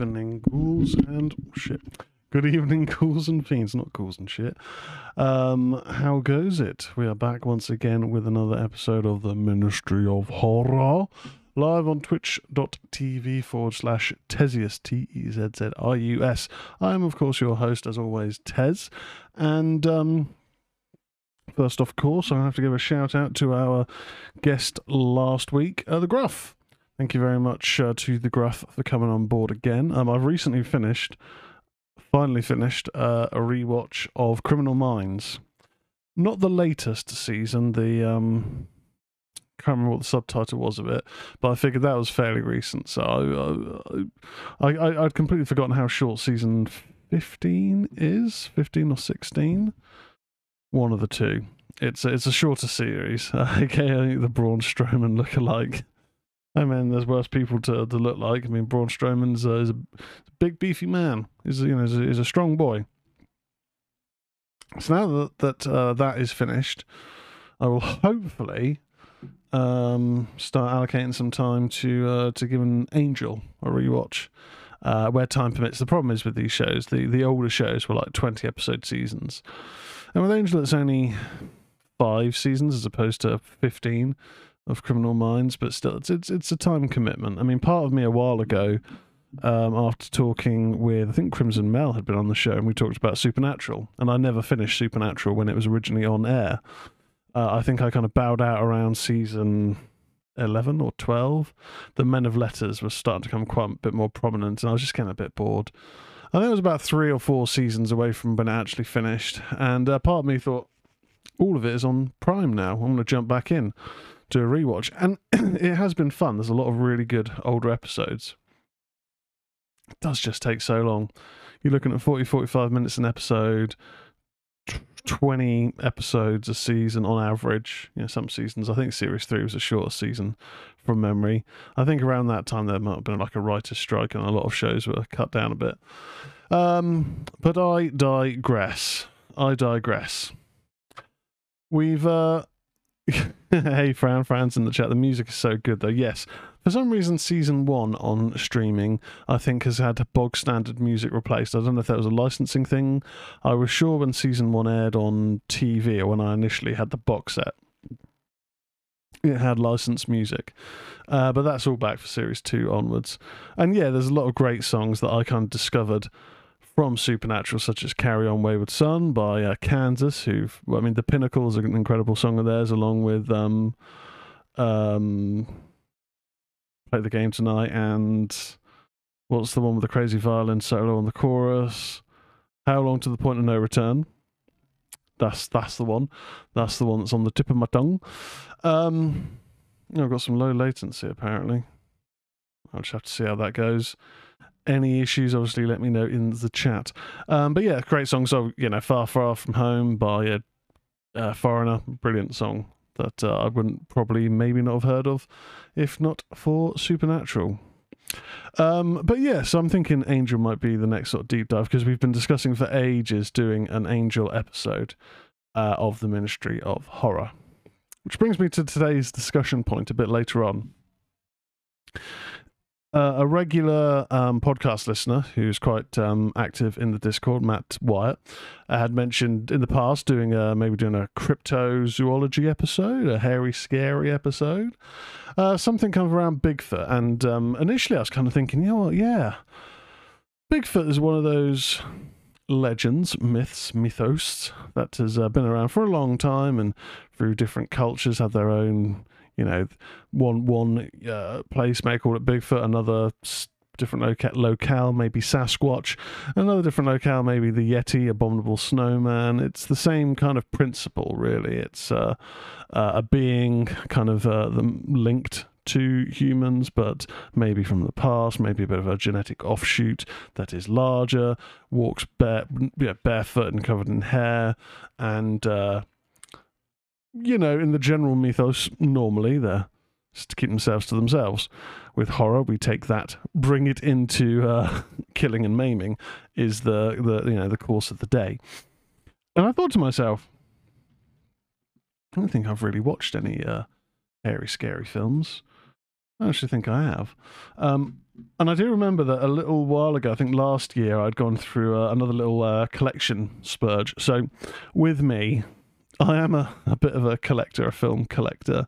evening, ghouls and shit. Good evening, ghouls and fiends, not ghouls and shit. Um, how goes it? We are back once again with another episode of the Ministry of Horror. Live on twitch.tv forward slash Tezzius, T E Z Z I U S. I am, of course, your host, as always, Tezz. And um, first of course, I have to give a shout out to our guest last week, uh, The Gruff. Thank you very much uh, to The Gruff for coming on board again. Um, I've recently finished, finally finished, uh, a rewatch of Criminal Minds. Not the latest season, the. Um, can't remember what the subtitle was of it, but I figured that was fairly recent. So I, I, I I'd completely forgotten how short season fifteen is, fifteen or sixteen, one of the two. It's a, it's a shorter series, aka the Braun Strowman look-alike. I mean, there's worse people to, to look like. I mean, Braun Strowman's uh, is a big, beefy man. He's you know he's a, he's a strong boy. So now that that uh, that is finished, I will hopefully um, start allocating some time to uh, to give an Angel a rewatch. Uh, where time permits. The problem is with these shows, the, the older shows were like 20 episode seasons. And with Angel, it's only five seasons as opposed to 15 of Criminal Minds, but still, it's, it's, it's a time commitment. I mean, part of me a while ago, um, after talking with, I think Crimson Mel had been on the show, and we talked about Supernatural, and I never finished Supernatural when it was originally on air. Uh, I think I kind of bowed out around season 11 or 12. The Men of Letters was starting to become quite a bit more prominent, and I was just getting a bit bored. I think it was about three or four seasons away from when it actually finished, and uh, part of me thought, all of it is on Prime now. I'm going to jump back in to a rewatch, and it has been fun. There's a lot of really good older episodes. It does just take so long. You're looking at 40, 45 minutes an episode, 20 episodes a season on average. You know, some seasons, I think series three was a shorter season from memory. I think around that time there might have been like a writer's strike and a lot of shows were cut down a bit. Um, but I digress. I digress. We've, uh, hey, Fran, Fran's in the chat. The music is so good, though. Yes, for some reason, season one on streaming, I think, has had bog standard music replaced. I don't know if that was a licensing thing. I was sure when season one aired on TV, or when I initially had the box set, it had licensed music. Uh, but that's all back for series two onwards. And yeah, there's a lot of great songs that I kind of discovered from Supernatural, such as Carry On Wayward Son by uh, Kansas, who, I mean, The Pinnacle is an incredible song of theirs, along with. Um, um, play the game tonight and what's the one with the crazy violin solo on the chorus? How long to the point of no return. That's that's the one. That's the one that's on the tip of my tongue. Um i've got some low latency apparently. I'll just have to see how that goes any issues obviously let me know in the chat um but yeah great song so you know far far from home by a foreigner brilliant song that uh, I wouldn't probably maybe not have heard of if not for Supernatural. Um, but yeah, so I'm thinking Angel might be the next sort of deep dive because we've been discussing for ages doing an Angel episode uh, of the Ministry of Horror. Which brings me to today's discussion point a bit later on. Uh, a regular um, podcast listener who's quite um, active in the Discord, Matt Wyatt, uh, had mentioned in the past doing a, maybe doing a cryptozoology episode, a hairy, scary episode, uh, something kind of around Bigfoot. And um, initially, I was kind of thinking, you know what, yeah, Bigfoot is one of those legends, myths, mythos that has uh, been around for a long time and through different cultures have their own you know, one one uh, place may call it Bigfoot, another different loca- locale maybe Sasquatch, another different locale maybe the Yeti, Abominable Snowman. It's the same kind of principle, really. It's uh, uh, a being kind of uh, linked to humans, but maybe from the past, maybe a bit of a genetic offshoot that is larger, walks bare, yeah, barefoot and covered in hair, and uh, you know, in the general mythos, normally they're just to keep themselves to themselves. With horror, we take that, bring it into uh, killing and maiming, is the the you know the course of the day. And I thought to myself, I don't think I've really watched any uh, hairy, scary films. I actually think I have. Um, and I do remember that a little while ago, I think last year, I'd gone through uh, another little uh, collection spurge. So, with me, I am a, a bit of a collector, a film collector,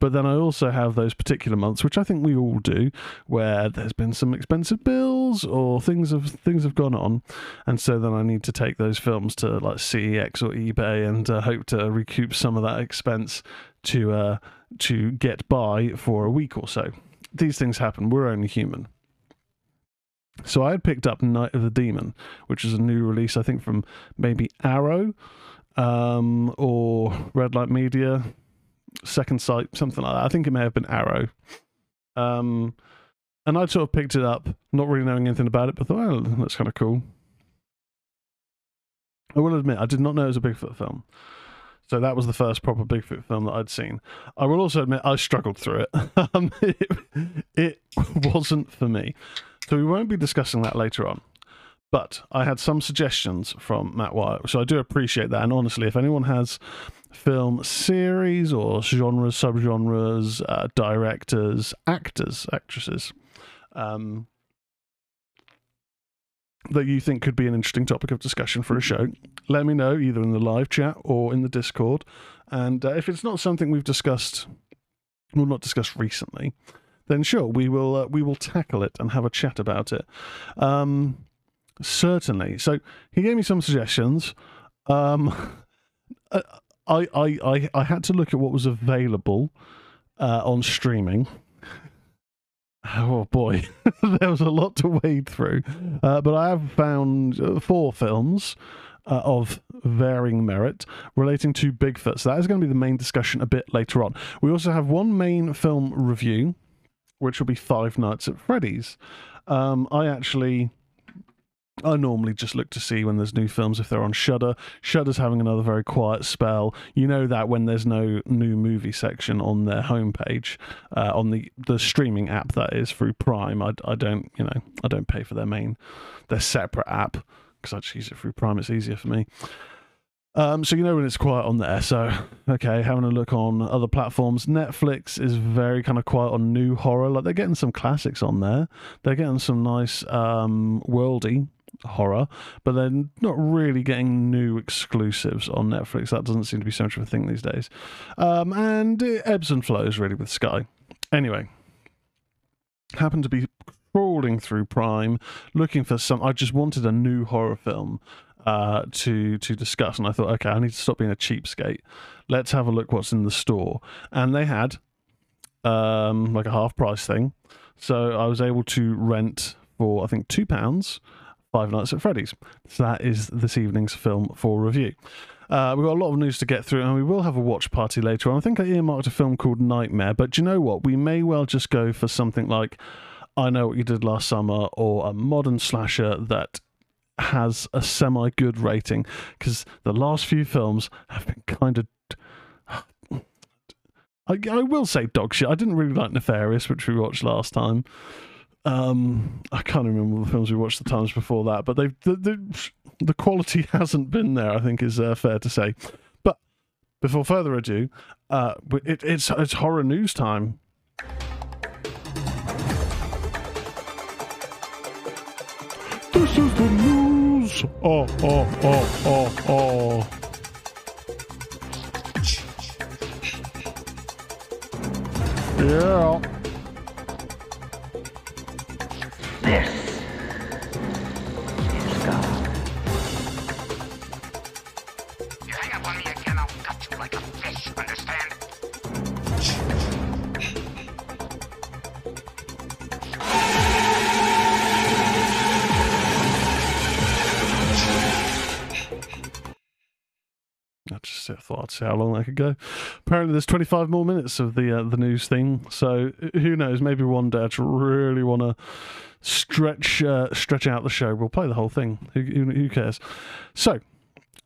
but then I also have those particular months, which I think we all do, where there's been some expensive bills or things have things have gone on, and so then I need to take those films to like CEX or eBay and uh, hope to recoup some of that expense to uh, to get by for a week or so. These things happen. We're only human. So I had picked up Night of the Demon, which is a new release, I think, from maybe Arrow um, or Red Light Media, Second Sight, something like that. I think it may have been Arrow. Um, and I sort of picked it up, not really knowing anything about it, but thought, oh, that's kind of cool. I will admit, I did not know it was a Bigfoot film. So that was the first proper Bigfoot film that I'd seen. I will also admit I struggled through it. um, it, it wasn't for me. So we won't be discussing that later on. But I had some suggestions from Matt Wyatt, so I do appreciate that. And honestly, if anyone has film series or genres, subgenres, uh, directors, actors, actresses, um, that you think could be an interesting topic of discussion for a show, let me know either in the live chat or in the Discord. And uh, if it's not something we've discussed, well, not discussed recently, then sure, we will uh, we will tackle it and have a chat about it. Um, Certainly. So he gave me some suggestions. Um, I, I, I, I had to look at what was available uh, on streaming. Oh boy, there was a lot to wade through. Uh, but I have found uh, four films uh, of varying merit relating to Bigfoot. So that is going to be the main discussion a bit later on. We also have one main film review, which will be Five Nights at Freddy's. Um, I actually I normally just look to see when there's new films if they're on Shudder. Shudder's having another very quiet spell. You know that when there's no new movie section on their homepage, uh, on the the streaming app that is through Prime. I, I don't you know I don't pay for their main their separate app because I just use it through Prime. It's easier for me. Um, so you know when it's quiet on there. So okay, having a look on other platforms. Netflix is very kind of quiet on new horror. Like they're getting some classics on there. They're getting some nice um, worldy horror, but they're not really getting new exclusives on Netflix. That doesn't seem to be so much of a thing these days. Um, and it ebbs and flows really with Sky. Anyway, happened to be crawling through Prime looking for some. I just wanted a new horror film uh, to to discuss, and I thought, okay, I need to stop being a cheapskate. Let's have a look what's in the store, and they had um, like a half price thing. So I was able to rent for I think two pounds Five Nights at Freddy's. So that is this evening's film for review. Uh, we've got a lot of news to get through, and we will have a watch party later on. I think I earmarked a film called Nightmare, but do you know what? We may well just go for something like I Know What You Did Last Summer or a modern slasher that has a semi good rating, because the last few films have been kind of. I, I will say dog shit. I didn't really like Nefarious, which we watched last time. Um, I can't remember the films we watched the times before that, but they've the the, the quality hasn't been there. I think is uh, fair to say. But before further ado, uh, it, it's it's horror news time. This is the news. Oh oh oh oh oh. Yeah. This is God. You hang up on me again, I'll cut you like a fish, understand? I just thought I'd see how long I could go. Apparently, there's 25 more minutes of the uh, the news thing, so who knows? Maybe one day I'd really want to stretch uh, stretch out the show. We'll play the whole thing. Who, who, cares? So,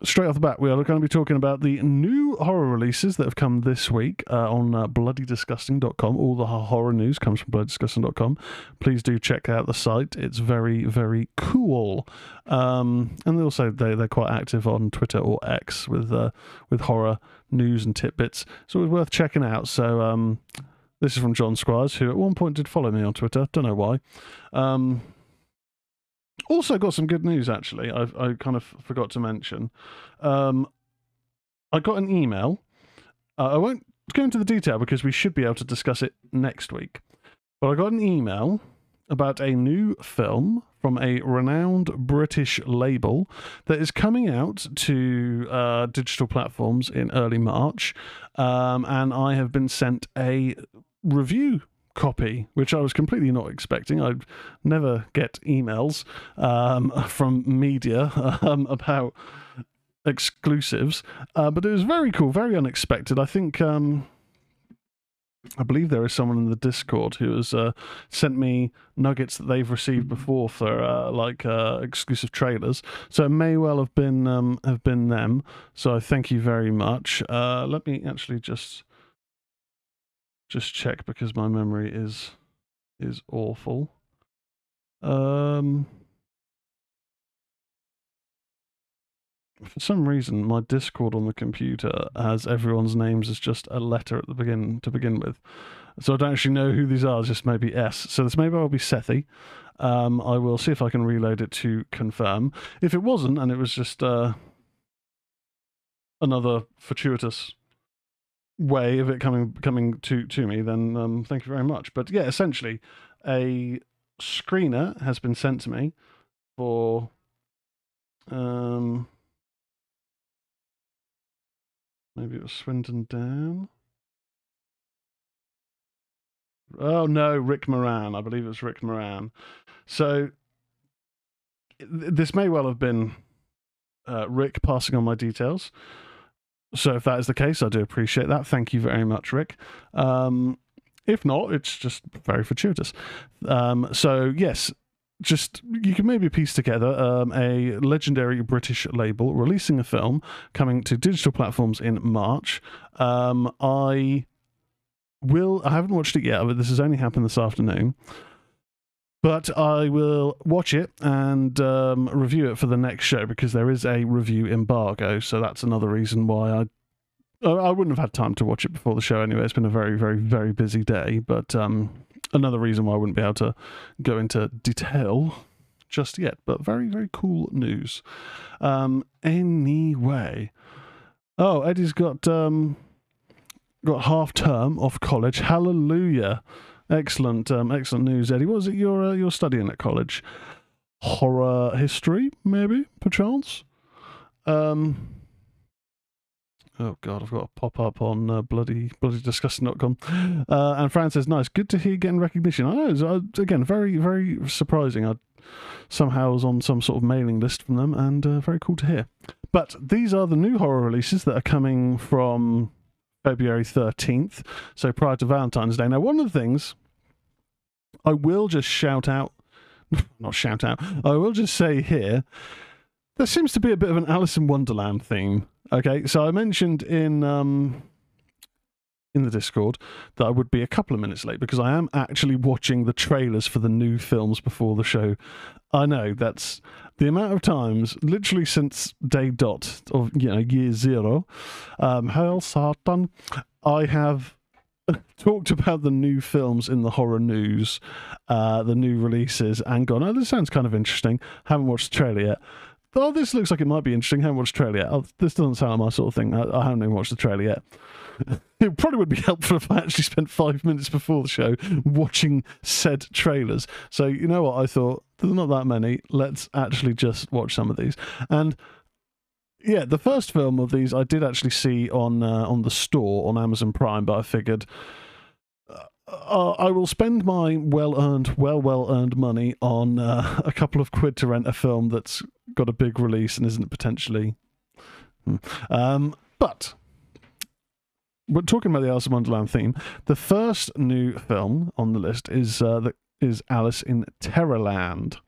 straight off the bat, we are going to be talking about the new horror releases that have come this week uh, on uh, bloodydisgusting.com. All the horror news comes from bloodydisgusting.com. Please do check out the site. It's very, very cool. Um, and also, they, they're quite active on Twitter or X with, uh, with horror news and tidbits. So it's worth checking out. So, um, This is from John Squires, who at one point did follow me on Twitter. Don't know why. Um, also got some good news actually. I I kind of forgot to mention. Um, I got an email. Uh, I won't go into the detail because we should be able to discuss it next week. But I got an email about a new film from a renowned British label that is coming out to uh, digital platforms in early March. Um, and I have been sent a review copy, which I was completely not expecting. I never get emails um, from media um, about exclusives, uh, but it was very cool, very unexpected. I think. Um, I believe there is someone in the Discord who has uh, sent me nuggets that they've received before for uh, like uh, exclusive trailers. So it may well have been um, have been them. So thank you very much. Uh, let me actually just just check because my memory is is awful. Um, for some reason, my Discord on the computer has everyone's names as just a letter at the begin to begin with. So I don't actually know who these are. It's just maybe S. So this maybe will be Sethi. Um, I will see if I can reload it to confirm. If it wasn't, and it was just uh, another fortuitous way of it coming coming to to me, then um, thank you very much. But yeah, essentially, a screener has been sent to me for um maybe it was Swindon Down. Oh no, Rick Moran. I believe it was Rick Moran. So this may well have been uh, Rick passing on my details. So if that is the case, I do appreciate that. Thank you very much, Rick. Um, if not, it's just very fortuitous. Um, so yes, just you can maybe piece together um, a legendary British label releasing a film coming to digital platforms in March. Um, I will. I haven't watched it yet, but this has only happened this afternoon. But I will watch it and um, review it for the next show because there is a review embargo. So that's another reason why I I wouldn't have had time to watch it before the show anyway. It's been a very, very, very busy day. But um, another reason why I wouldn't be able to go into detail just yet. But very, very cool news. Um, anyway, oh, Eddie's got um, got half term off college. Hallelujah! Excellent, um, excellent news, Eddie. What was it you're uh, studying at college? Horror history, maybe, perchance. Um, Oh god, I've got a pop up on uh, bloody bloody disgusting.com. Uh, and Fran says, "Nice, good to hear getting recognition." I know, it's, uh, again, very very surprising. I somehow was on some sort of mailing list from them, and uh, very cool to hear. But these are the new horror releases that are coming from February thirteenth, so prior to Valentine's Day. Now, one of the things I will just shout out, not shout out, I will just say here. There seems to be a bit of an Alice in Wonderland theme Okay, so I mentioned in um, in the Discord that I would be a couple of minutes late because I am actually watching the trailers for the new films before the show. I know that's the amount of times, literally since day dot of you know year zero. Um, Hail Satan! I have talked about the new films in the horror news, uh, the new releases, and gone. Oh, this sounds kind of interesting. Haven't watched the trailer yet oh, this looks like it might be interesting. Haven't watched the trailer yet. Oh, this doesn't sound like my sort of thing. I, I haven't even watched the trailer yet. it probably would be helpful if I actually spent five minutes before the show watching said trailers. So, you know what? I thought, there's not that many. Let's actually just watch some of these. And yeah, the first film of these I did actually see on uh, on the store on Amazon Prime, but I figured uh, I will spend my well earned, well, well earned money on uh, a couple of quid to rent a film that's got a big release and isn't potentially. Hmm. Um, but we're talking about the Alice in Wonderland theme. The first new film on the list is uh, the, is Alice in Terrorland.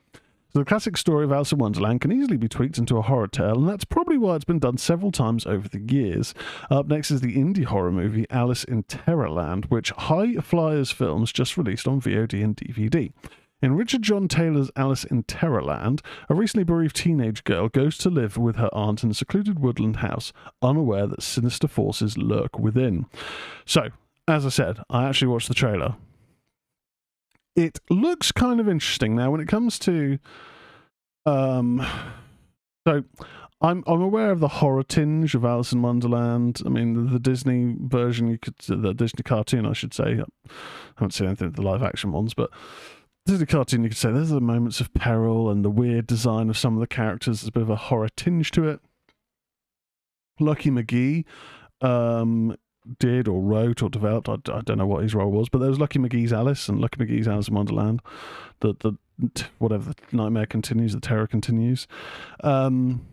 So the classic story of Alice in Wonderland can easily be tweaked into a horror tale, and that's probably why it's been done several times over the years. Up next is the indie horror movie Alice in Terrorland, which High Flyers Films just released on VOD and DVD. In Richard John Taylor's Alice in Terrorland, a recently bereaved teenage girl goes to live with her aunt in a secluded woodland house, unaware that sinister forces lurk within. So, as I said, I actually watched the trailer. It looks kind of interesting. Now, when it comes to, um, so I'm I'm aware of the horror tinge of Alice in Wonderland. I mean, the, the Disney version, you could the Disney cartoon, I should say. I haven't seen anything of the live action ones, but Disney cartoon, you could say there's the moments of peril and the weird design of some of the characters. There's a bit of a horror tinge to it. Lucky McGee um, did or wrote or developed. I, I don't know what his role was, but there was Lucky McGee's Alice and Lucky McGee's Alice in Wonderland. The the whatever the nightmare continues, the terror continues. Um,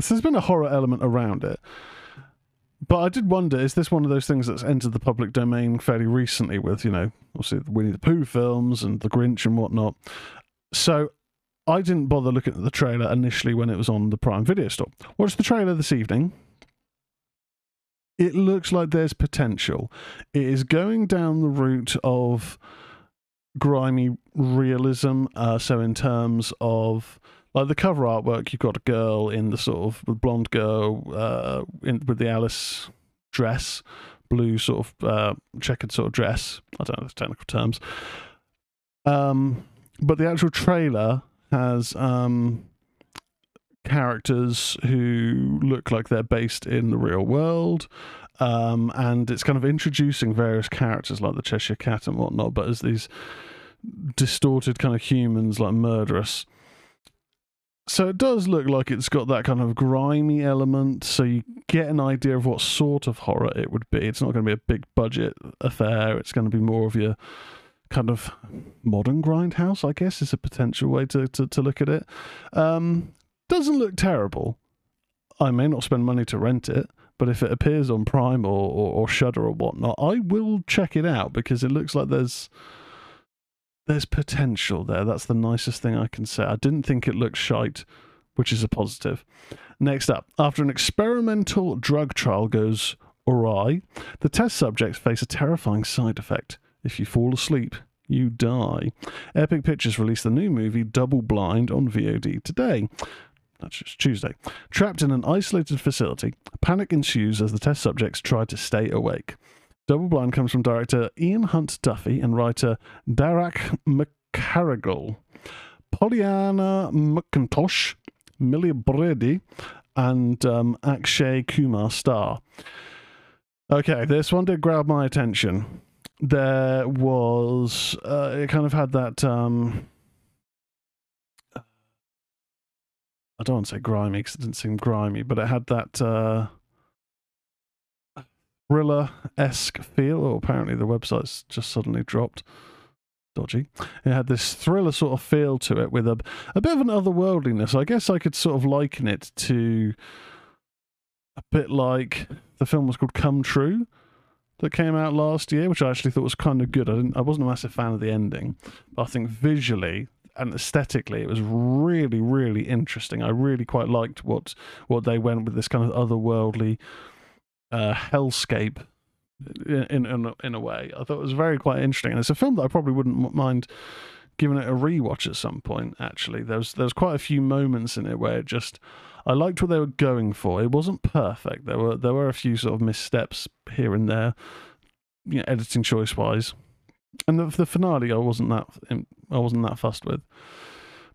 so there's been a horror element around it. But I did wonder, is this one of those things that's entered the public domain fairly recently with, you know, obviously the Winnie the Pooh films and The Grinch and whatnot? So I didn't bother looking at the trailer initially when it was on the Prime Video store. Watched the trailer this evening. It looks like there's potential. It is going down the route of grimy realism. Uh, so, in terms of like the cover artwork, you've got a girl in the sort of blonde girl uh, in with the Alice dress, blue sort of uh, checkered sort of dress. I don't know the technical terms. Um, but the actual trailer has um, characters who look like they're based in the real world. Um, and it's kind of introducing various characters like the Cheshire Cat and whatnot, but as these distorted kind of humans, like murderous. So it does look like it's got that kind of grimy element, so you get an idea of what sort of horror it would be. It's not going to be a big budget affair. It's going to be more of your kind of modern grindhouse, I guess, is a potential way to, to, to look at it. Um, doesn't look terrible. I may not spend money to rent it, but if it appears on Prime or, or, or Shudder or whatnot, I will check it out because it looks like there's there's potential there. That's the nicest thing I can say. I didn't think it looked shite, which is a positive. Next up, after an experimental drug trial goes awry, the test subjects face a terrifying side effect. If you fall asleep, you die. Epic Pictures released the new movie Double Blind on VOD today. That's just Tuesday. Trapped in an isolated facility, panic ensues as the test subjects try to stay awake. Double Blind comes from director Ian Hunt Duffy and writer Darach McGarrigle. Pollyanna McIntosh, Millie Brady, and um, Akshay Kumar star. Okay, this one did grab my attention. There was, uh, it kind of had that. Um, I don't want to say grimy because it didn't seem grimy, but it had that. Uh, thriller esque feel. Oh, apparently the website's just suddenly dropped. Dodgy. It had this thriller sort of feel to it with a, a bit of an otherworldliness. I guess I could sort of liken it to a bit like the film was called Come True that came out last year, which I actually thought was kind of good. I didn't I wasn't a massive fan of the ending, but I think visually and aesthetically it was really, really interesting. I really quite liked what what they went with this kind of otherworldly uh, hellscape in, in in a way. I thought it was very quite interesting, and it's a film that I probably wouldn't mind giving it a rewatch at some point. Actually, there's was there quite a few moments in it where it just I liked what they were going for. It wasn't perfect. There were there were a few sort of missteps here and there, you know, editing choice wise, and the, the finale I wasn't that I wasn't that fussed with.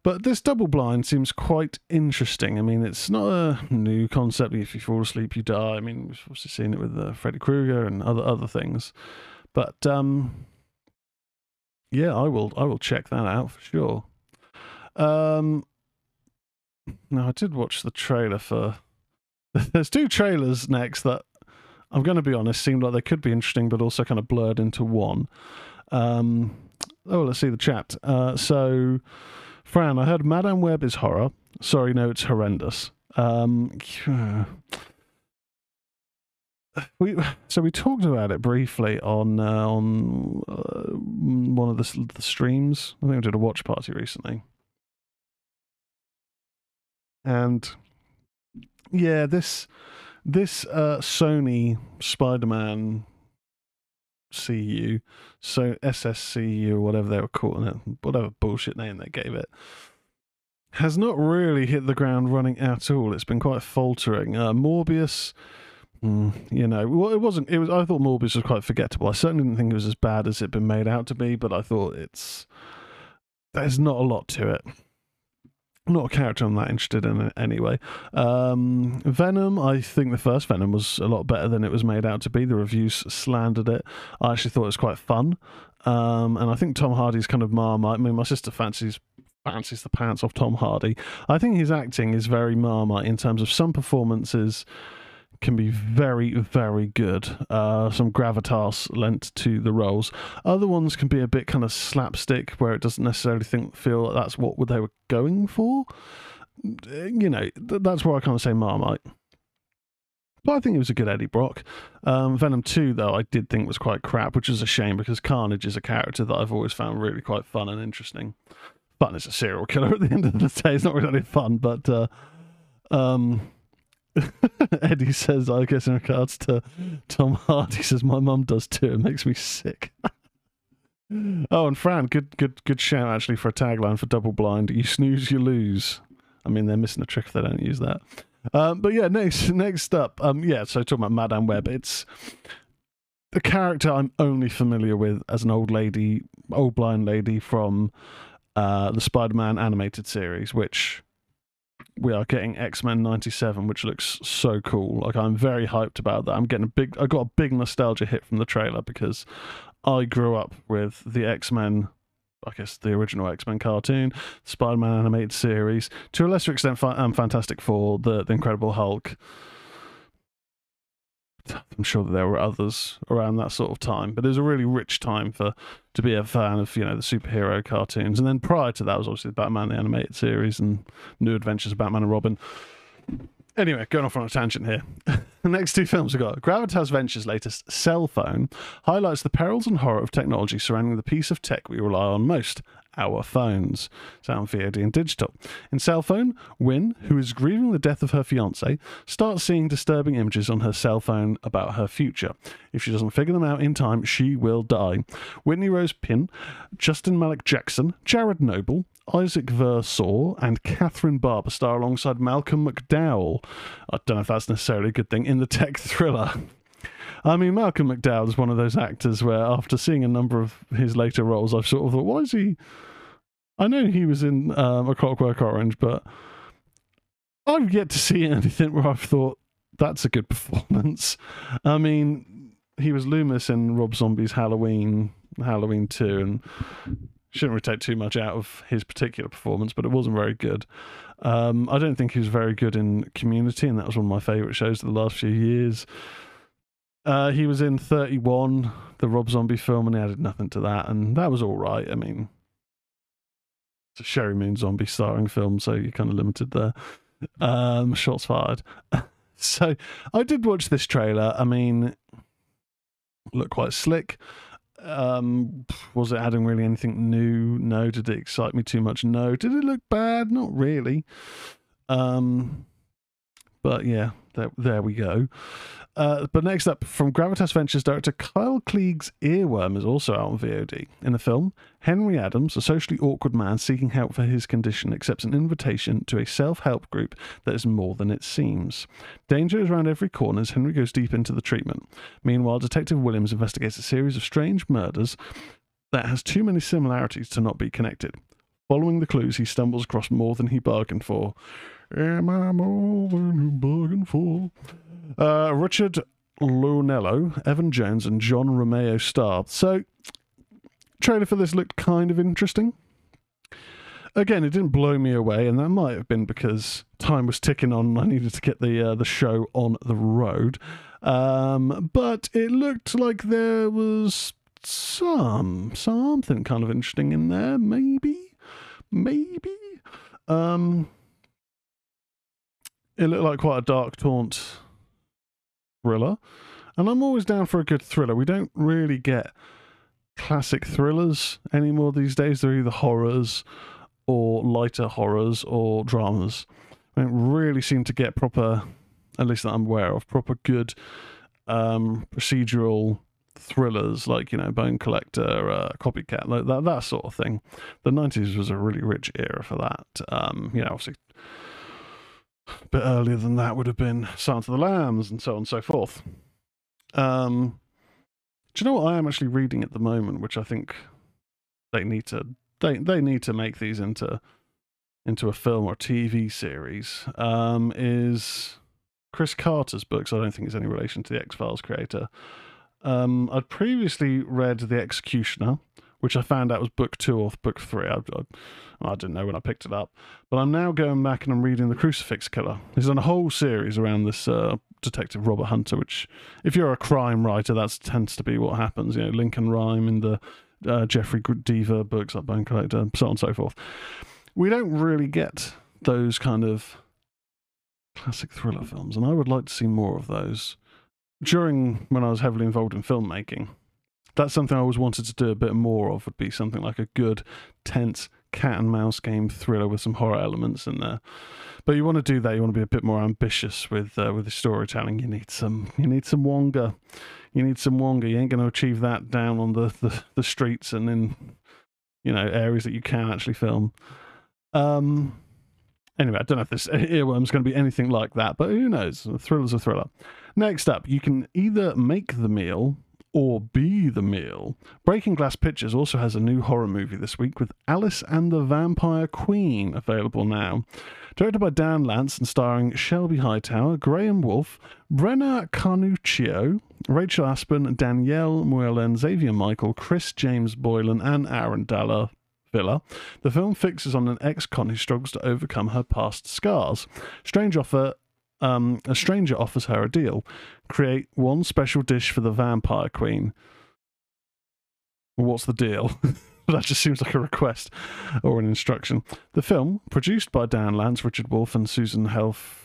But this double blind seems quite interesting. I mean, it's not a new concept. If you fall asleep, you die. I mean, we've obviously seen it with uh, Freddy Krueger and other other things. But um, yeah, I will I will check that out for sure. Um, now I did watch the trailer for. There's two trailers next that I'm going to be honest seemed like they could be interesting, but also kind of blurred into one. Um, oh, let's see the chat. Uh, so Fran, I heard Madame Web is horror. Sorry, no, it's horrendous. Um, we so we talked about it briefly on uh, on uh, one of the, the streams. I think we did a watch party recently, and yeah, this this uh, Sony Spider-Man CU, so SSCU or whatever they were calling it, whatever bullshit name they gave it, has not really hit the ground running at all. It's been quite faltering. Uh, Morbius mm, you know, well, it wasn't. It was. I thought Morbius was quite forgettable. I certainly didn't think it was as bad as it'd been made out to be, but I thought it's there's not a lot to it. Not a character I'm that interested in anyway. Um, Venom, I think the first Venom was a lot better than it was made out to be. The reviews slandered it. I actually thought it was quite fun. Um, and I think Tom Hardy's kind of marmite. I mean, my sister fancies fancies the pants off Tom Hardy. I think his acting is very marmite in terms of some performances can be very, very good. Uh, some gravitas lent to the roles. Other ones can be a bit kind of slapstick, where it doesn't necessarily think feel that's what they were going for. You know, th- that's where I kind of say Marmite. But I think it was a good Eddie Brock. Um, Venom 2, though, I did think was quite crap, which is a shame because Carnage is a character that I've always found really quite fun and interesting. Fun as a serial killer at the end of the day. It's not really fun, but uh, um, Eddie says, I guess in regards to Tom Hardy, says my mum does too. It makes me sick. oh, and Fran, good, good, good shout actually for a tagline for Double Blind. You snooze, you lose. I mean, they're missing a trick if they don't use that. Um, but yeah, next, next up, um, yeah. So talking about Madame Web, it's the character I'm only familiar with as an old lady, old blind lady from uh, the Spider-Man animated series, which we are getting X Men '97, which looks so cool. Like I'm very hyped about that. I'm getting a big. I got a big nostalgia hit from the trailer because I grew up with the X Men. I guess the original X Men cartoon, Spider Man animated series, to a lesser extent, um, Fantastic Four, the, the Incredible Hulk, I'm sure that there were others around that sort of time, but it was a really rich time for to be a fan of you know the superhero cartoons. And then prior to that was obviously the Batman the animated series and New Adventures of Batman and Robin. Anyway, going off on a tangent here. the next two films we got Gravitas Ventures' latest Cell Phone highlights the perils and horror of technology surrounding the piece of tech we rely on most, our phones. Sound VOD and digital. In cell phone, Win, who is grieving the death of her fiance, starts seeing disturbing images on her cell phone about her future. If she doesn't figure them out in time, she will die. Whitney Rose Pynn, Justin Malik Jackson, Jared Noble, Isaac Versaw, and Catherine Barber star alongside Malcolm McDowell. I don't know if that's necessarily a good thing in the tech thriller. I mean, Malcolm McDowell is one of those actors where, after seeing a number of his later roles, I've sort of thought, why is he? I know he was in um, A Clockwork Orange, but I've yet to see anything where I've thought that's a good performance. I mean, he was Loomis in Rob Zombie's Halloween, Halloween Two, and shouldn't really take too much out of his particular performance, but it wasn't very good. Um, I don't think he was very good in Community, and that was one of my favourite shows of the last few years. Uh, he was in 31, the Rob Zombie film, and he added nothing to that, and that was all right. I mean, it's a Sheri Moon Zombie starring film, so you're kind of limited there. Um, shots fired. so I did watch this trailer. I mean, looked quite slick. Um, was it adding really anything new? No. Did it excite me too much? No. Did it look bad? Not really. Um, but yeah, there, there we go. Uh, but next up, from Gravitas Ventures director Kyle Klieg's Earworm is also out on VOD. In the film, Henry Adams, a socially awkward man seeking help for his condition, accepts an invitation to a self help group that is more than it seems. Danger is around every corner as Henry goes deep into the treatment. Meanwhile, Detective Williams investigates a series of strange murders that has too many similarities to not be connected. Following the clues, he stumbles across more than he bargained for. Am I more than you bargained for? Uh, Richard Lunello, Evan Jones, and John Romeo starred. So, trailer for this looked kind of interesting. Again, it didn't blow me away, and that might have been because time was ticking on. And I needed to get the uh, the show on the road, um, but it looked like there was some something kind of interesting in there. Maybe, maybe. Um, it looked like quite a dark taunt thriller. And I'm always down for a good thriller. We don't really get classic thrillers anymore these days. They're either horrors or lighter horrors or dramas. I don't really seem to get proper, at least that I'm aware of, proper good um, procedural thrillers like you know Bone Collector, uh, Copycat, like that that sort of thing. The '90s was a really rich era for that. Um, you know, obviously bit earlier than that would have been Silence of the Lambs and so on and so forth. Um, do you know what I am actually reading at the moment, which I think they need to they they need to make these into into a film or TV series. Um, is Chris Carter's books? I don't think it's any relation to the X Files creator. Um, I'd previously read The Executioner, which I found out was book two or book three. I, I, I didn't know when I picked it up. But I'm now going back and I'm reading The Crucifix Killer. He's done a whole series around this uh, detective Robert Hunter, which, if you're a crime writer, that tends to be what happens. You know, Lincoln Rhyme in the uh, Jeffery Deaver books, like Bone Collector, so on and so forth. We don't really get those kind of classic thriller films, and I would like to see more of those. During when I was heavily involved in filmmaking, that's something I always wanted to do a bit more of. Would be something like a good, tense cat and mouse game thriller with some horror elements in there. But you want to do that. You want to be a bit more ambitious with uh, with the storytelling. You need some. You need some Wonga. You need some Wonga. You ain't going to achieve that down on the, the the streets and in you know areas that you can actually film. Um. Anyway, I don't know if this earworm's going to be anything like that, but who knows? A thriller's a thriller. Next up, you can either make the meal or be the meal. Breaking Glass Pictures also has a new horror movie this week with Alice and the Vampire Queen available now. Directed by Dan Lance and starring Shelby Hightower, Graham Wolfe, Brenna Carnuccio, Rachel Aspen, Danielle Muellen, Xavier Michael, Chris James Boylan, and Aaron Dalla Villa. The film fixes on an ex-con who struggles to overcome her past scars. Strange offer um, a stranger offers her a deal create one special dish for the vampire queen. What's the deal? that just seems like a request or an instruction. The film, produced by Dan Lance, Richard Wolfe, and Susan Helf.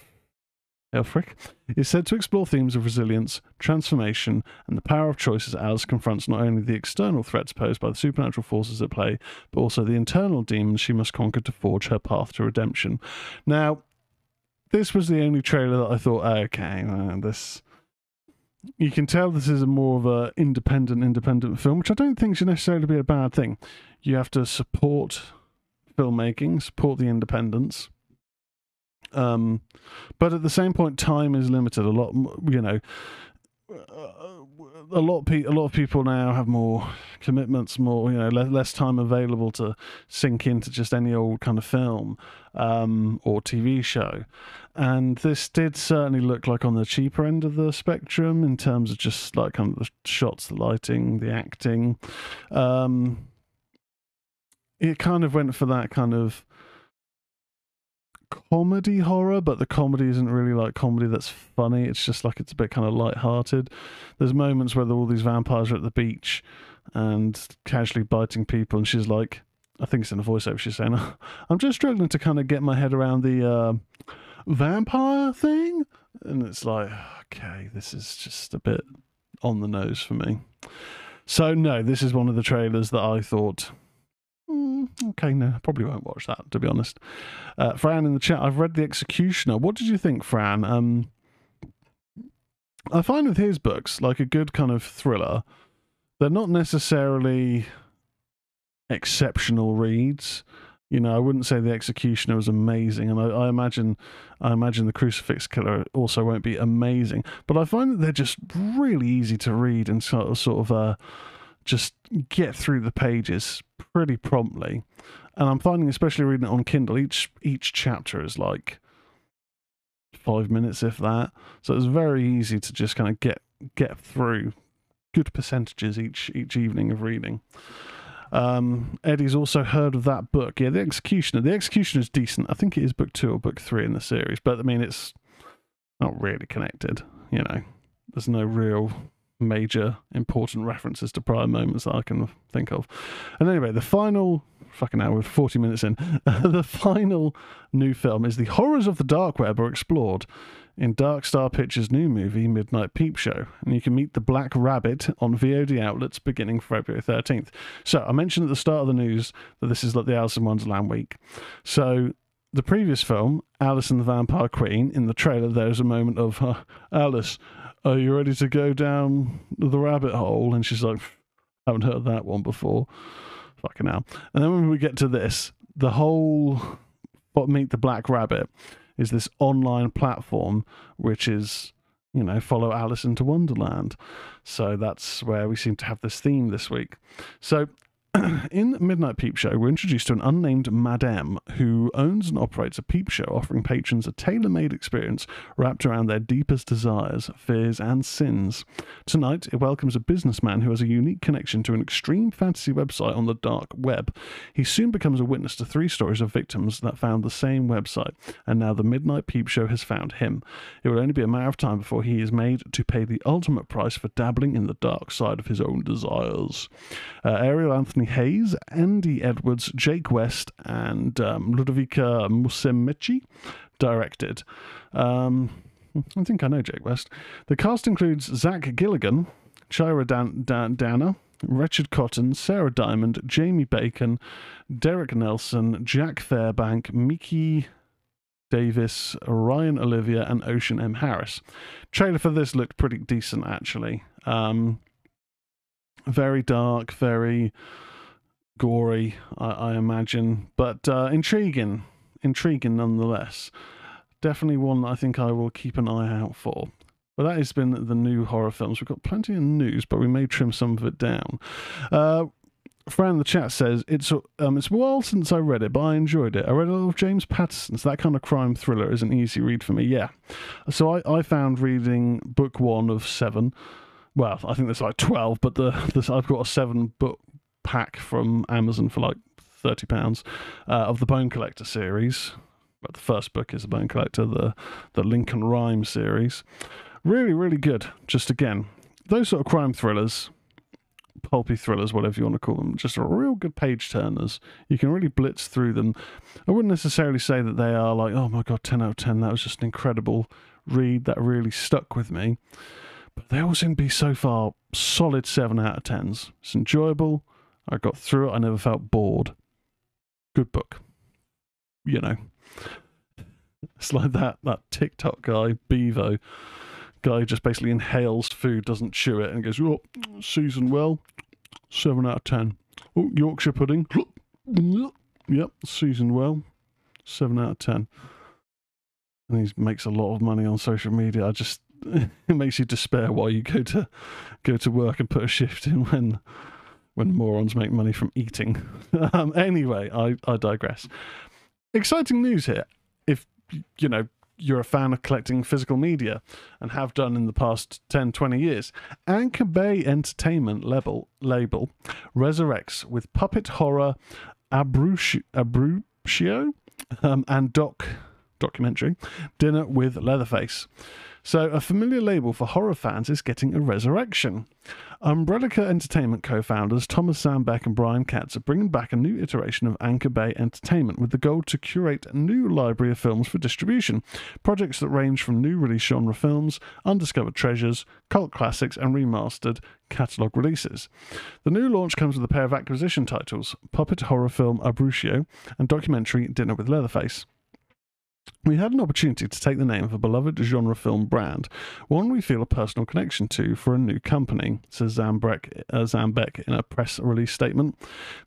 Elfrich is said to explore themes of resilience, transformation, and the power of choice as Alice confronts not only the external threats posed by the supernatural forces at play, but also the internal demons she must conquer to forge her path to redemption. Now, this was the only trailer that I thought, okay, man, this. You can tell this is a more of a independent, independent film, which I don't think should necessarily be a bad thing. You have to support filmmaking, support the independence. Um, but at the same point, time is limited. A lot, you know, a lot of pe- a lot of people now have more commitments, more you know, le- less time available to sink into just any old kind of film um, or TV show. And this did certainly look like on the cheaper end of the spectrum in terms of just like kind of the shots, the lighting, the acting. Um, it kind of went for that kind of comedy horror, but the comedy isn't really like comedy that's funny. It's just like it's a bit kind of light-hearted. There's moments where all these vampires are at the beach and casually biting people, and she's like, I think it's in the voiceover. She's saying, "I'm just struggling to kind of get my head around the uh, vampire thing," and it's like, okay, this is just a bit on the nose for me. So no, this is one of the trailers that I thought Mm, okay, no, I probably won't watch that to be honest. Uh, Fran in the chat, I've read The Executioner. What did you think, Fran? Um, I find with his books, like a good kind of thriller, they're not necessarily exceptional reads. You know, I wouldn't say The Executioner was amazing, and I, I imagine, I imagine The Crucifix Killer also won't be amazing. But I find that they're just really easy to read and sort of, sort of, uh, just get through the pages pretty promptly. And I'm finding, especially reading it on Kindle, each each chapter is like five minutes, if that. So it's very easy to just kind of get get through good percentages each each evening of reading. Um, Eddie's also heard of that book. Yeah, The Executioner. The Executioner is decent. I think it is book two or book three in the series, but I mean, it's not really connected. You know, there's no real major important references to prior moments that I can think of. And anyway, the final fucking hour, 40 minutes in, the final new film is The Horrors of the Dark Web are explored in Dark Star Pictures' new movie, Midnight Peep Show. And you can meet the Black Rabbit on VOD outlets beginning February 13th. So I mentioned at the start of the news that this is like the Alice in Wonderland week. So the previous film, Alice and the Vampire Queen, in the trailer, there's a moment of uh, Alice, are you ready to go down the rabbit hole? And she's like, haven't heard that one before. Fucking hell. And then when we get to this, the whole what meet the black rabbit is this online platform which is you know follow Alice into Wonderland. So that's where we seem to have this theme this week. So in Midnight Peep Show, we're introduced to an unnamed madame who owns and operates a peep show offering patrons a tailor made experience wrapped around their deepest desires, fears, and sins. Tonight, it welcomes a businessman who has a unique connection to an extreme fantasy website on the dark web. He soon becomes a witness to three stories of victims that found the same website, and now the Midnight Peep Show has found him. It will only be a matter of time before he is made to pay the ultimate price for dabbling in the dark side of his own desires. Uh, Airell Anthony Hayes, Andy Edwards, Jake West, and um, Ludovica Musumeci directed. Um, I think I know Jake West. The cast includes Zach Galligan, Chira Dan- Dan- Dana, Richard Cotton, Sarah Diamond, Jamie Bacon, Derek Nelson, Jack Fairbank, Mickey Davis, Ryan Olivia, and Ocean M. Harris. Trailer for this looked pretty decent, actually. Um, very dark, very gory, I, I imagine, but uh, intriguing, intriguing nonetheless. Definitely one I think I will keep an eye out for. But that has been the new horror films. We've got plenty of news, but we may trim some of it down. Uh, Fran the chat says it's um, it's a while since I read it, but I enjoyed it. I read a lot of James Patterson's. That kind of crime thriller is an easy read for me. Yeah, so I, I found reading book one of seven. Well, I think there's like twelve, but the, the I've got a seven book pack from Amazon for like thirty pounds uh, of the Bone Collector series. But the first book is the Bone Collector, the the Lincoln Rhyme series. Really, really good. Just again, those sort of crime thrillers pulpy thrillers, whatever you want to call them, just real good page turners. You can really blitz through them. I wouldn't necessarily say that they are like, oh my god, 10 out of 10, that was just an incredible read that really stuck with me. But they all seem to be so far solid 7 out of 10s. It's enjoyable. I got through it, I never felt bored. Good book. You know. It's like that that TikTok guy, Bevo guy just basically inhales food, doesn't chew it, and goes, "Oh, seasoned well, seven out of ten. Oh, Yorkshire pudding, yep, seasoned well, seven out of ten. And he makes a lot of money on social media. I just it makes you despair why you go to go to work and put a shift in when when morons make money from eating. um, anyway, I, I digress. Exciting news here. If you know you're a fan of collecting physical media and have done in the past 10, 20 years, Anchor Bay Entertainment label, label resurrects with puppet horror Abruptio um, and doc documentary Dinner with Leatherface. So, a familiar label for horror fans is getting a resurrection. Umbrellica Entertainment co founders Thomas Zambeck and Brian Katz are bringing back a new iteration of Anchor Bay Entertainment with the goal to curate a new library of films for distribution. Projects that range from new release genre films, undiscovered treasures, cult classics, and remastered catalogue releases. The new launch comes with a pair of acquisition titles puppet horror film Abruptio and documentary Dinner with Leatherface. We had an opportunity to take the name of a beloved genre film brand, one we feel a personal connection to for a new company, says Zambeck, uh, Zambeck in a press release statement.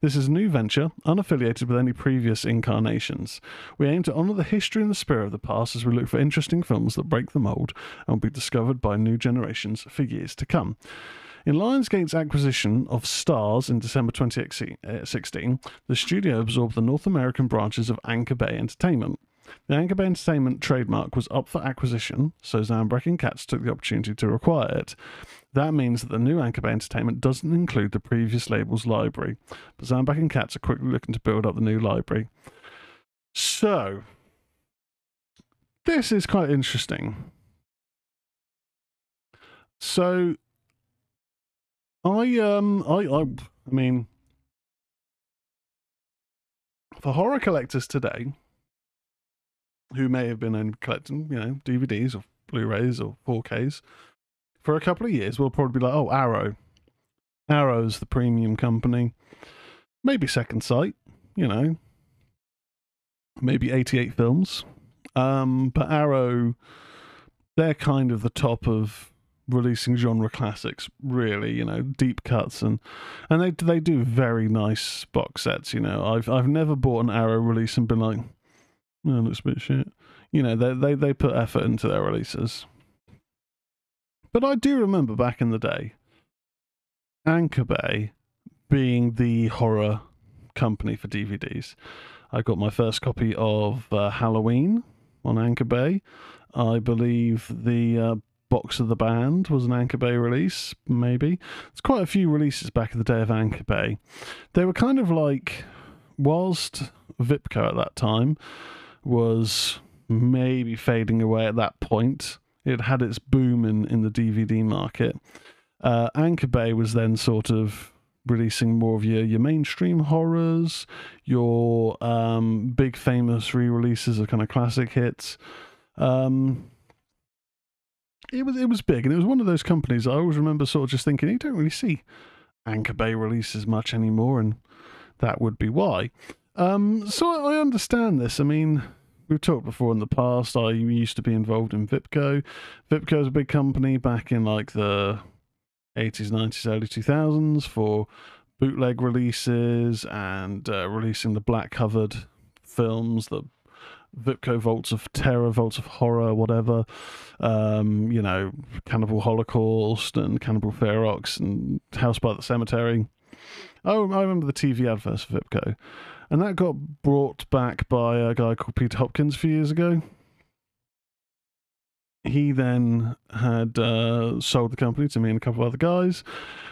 This is a new venture, unaffiliated with any previous incarnations. We aim to honour the history and the spirit of the past as we look for interesting films that break the mould and will be discovered by new generations for years to come. In Lionsgate's acquisition of Starz in December 2016, the studio absorbed the North American branches of Anchor Bay Entertainment. The Anchor Bay Entertainment trademark was up for acquisition, so Zambeck and Katz took the opportunity to acquire it. That means that the new Anchor Bay Entertainment doesn't include the previous label's library, but Zambeck and Katz are quickly looking to build up the new library. So, this is quite interesting. So, I um I I, I mean for horror collectors today who may have been collecting, you know, DVDs or Blu-rays or 4Ks for a couple of years, will probably be like, oh, Arrow. Arrow's the premium company. Maybe Second Sight, you know. Maybe 88 films. Um, but Arrow, they're kind of the top of releasing genre classics really you know deep cuts and and they they do very nice box sets you know i've i've never bought an arrow release and been like no, looks a bit shit. you know, they they they put effort into their releases. But I do remember back in the day, Anchor Bay being the horror company for DVDs. I got my first copy of uh, Halloween on Anchor Bay. I believe the uh, box of the band was an Anchor Bay release, maybe. There's quite a few releases back in the day of Anchor Bay. They were kind of like, whilst Vipco at that time was maybe fading away at that point, it had its boom in, in the DVD market. Uh, Anchor Bay was then sort of releasing more of your, your mainstream horrors, your um, big famous re-releases of kind of classic hits. Um, it was it was big, and it was one of those companies I always remember sort of just thinking you don't really see Anchor Bay releases much anymore, and that would be why. Um, so I understand this. I mean, we've talked before in the past. I used to be involved in Vipco. Vipco is a big company back in like the 80s, 90s, early 2000s for bootleg releases and uh, releasing the black covered films, the Vipco Vaults of Terror, Vaults of Horror, whatever. Um, you know, Cannibal Holocaust and Cannibal Ferox and House by the Cemetery. Oh, I remember the TV adverts for Vipco. And that got brought back by a guy called Peter Hopkins a few years ago. He then had uh, sold the company to me and a couple of other guys.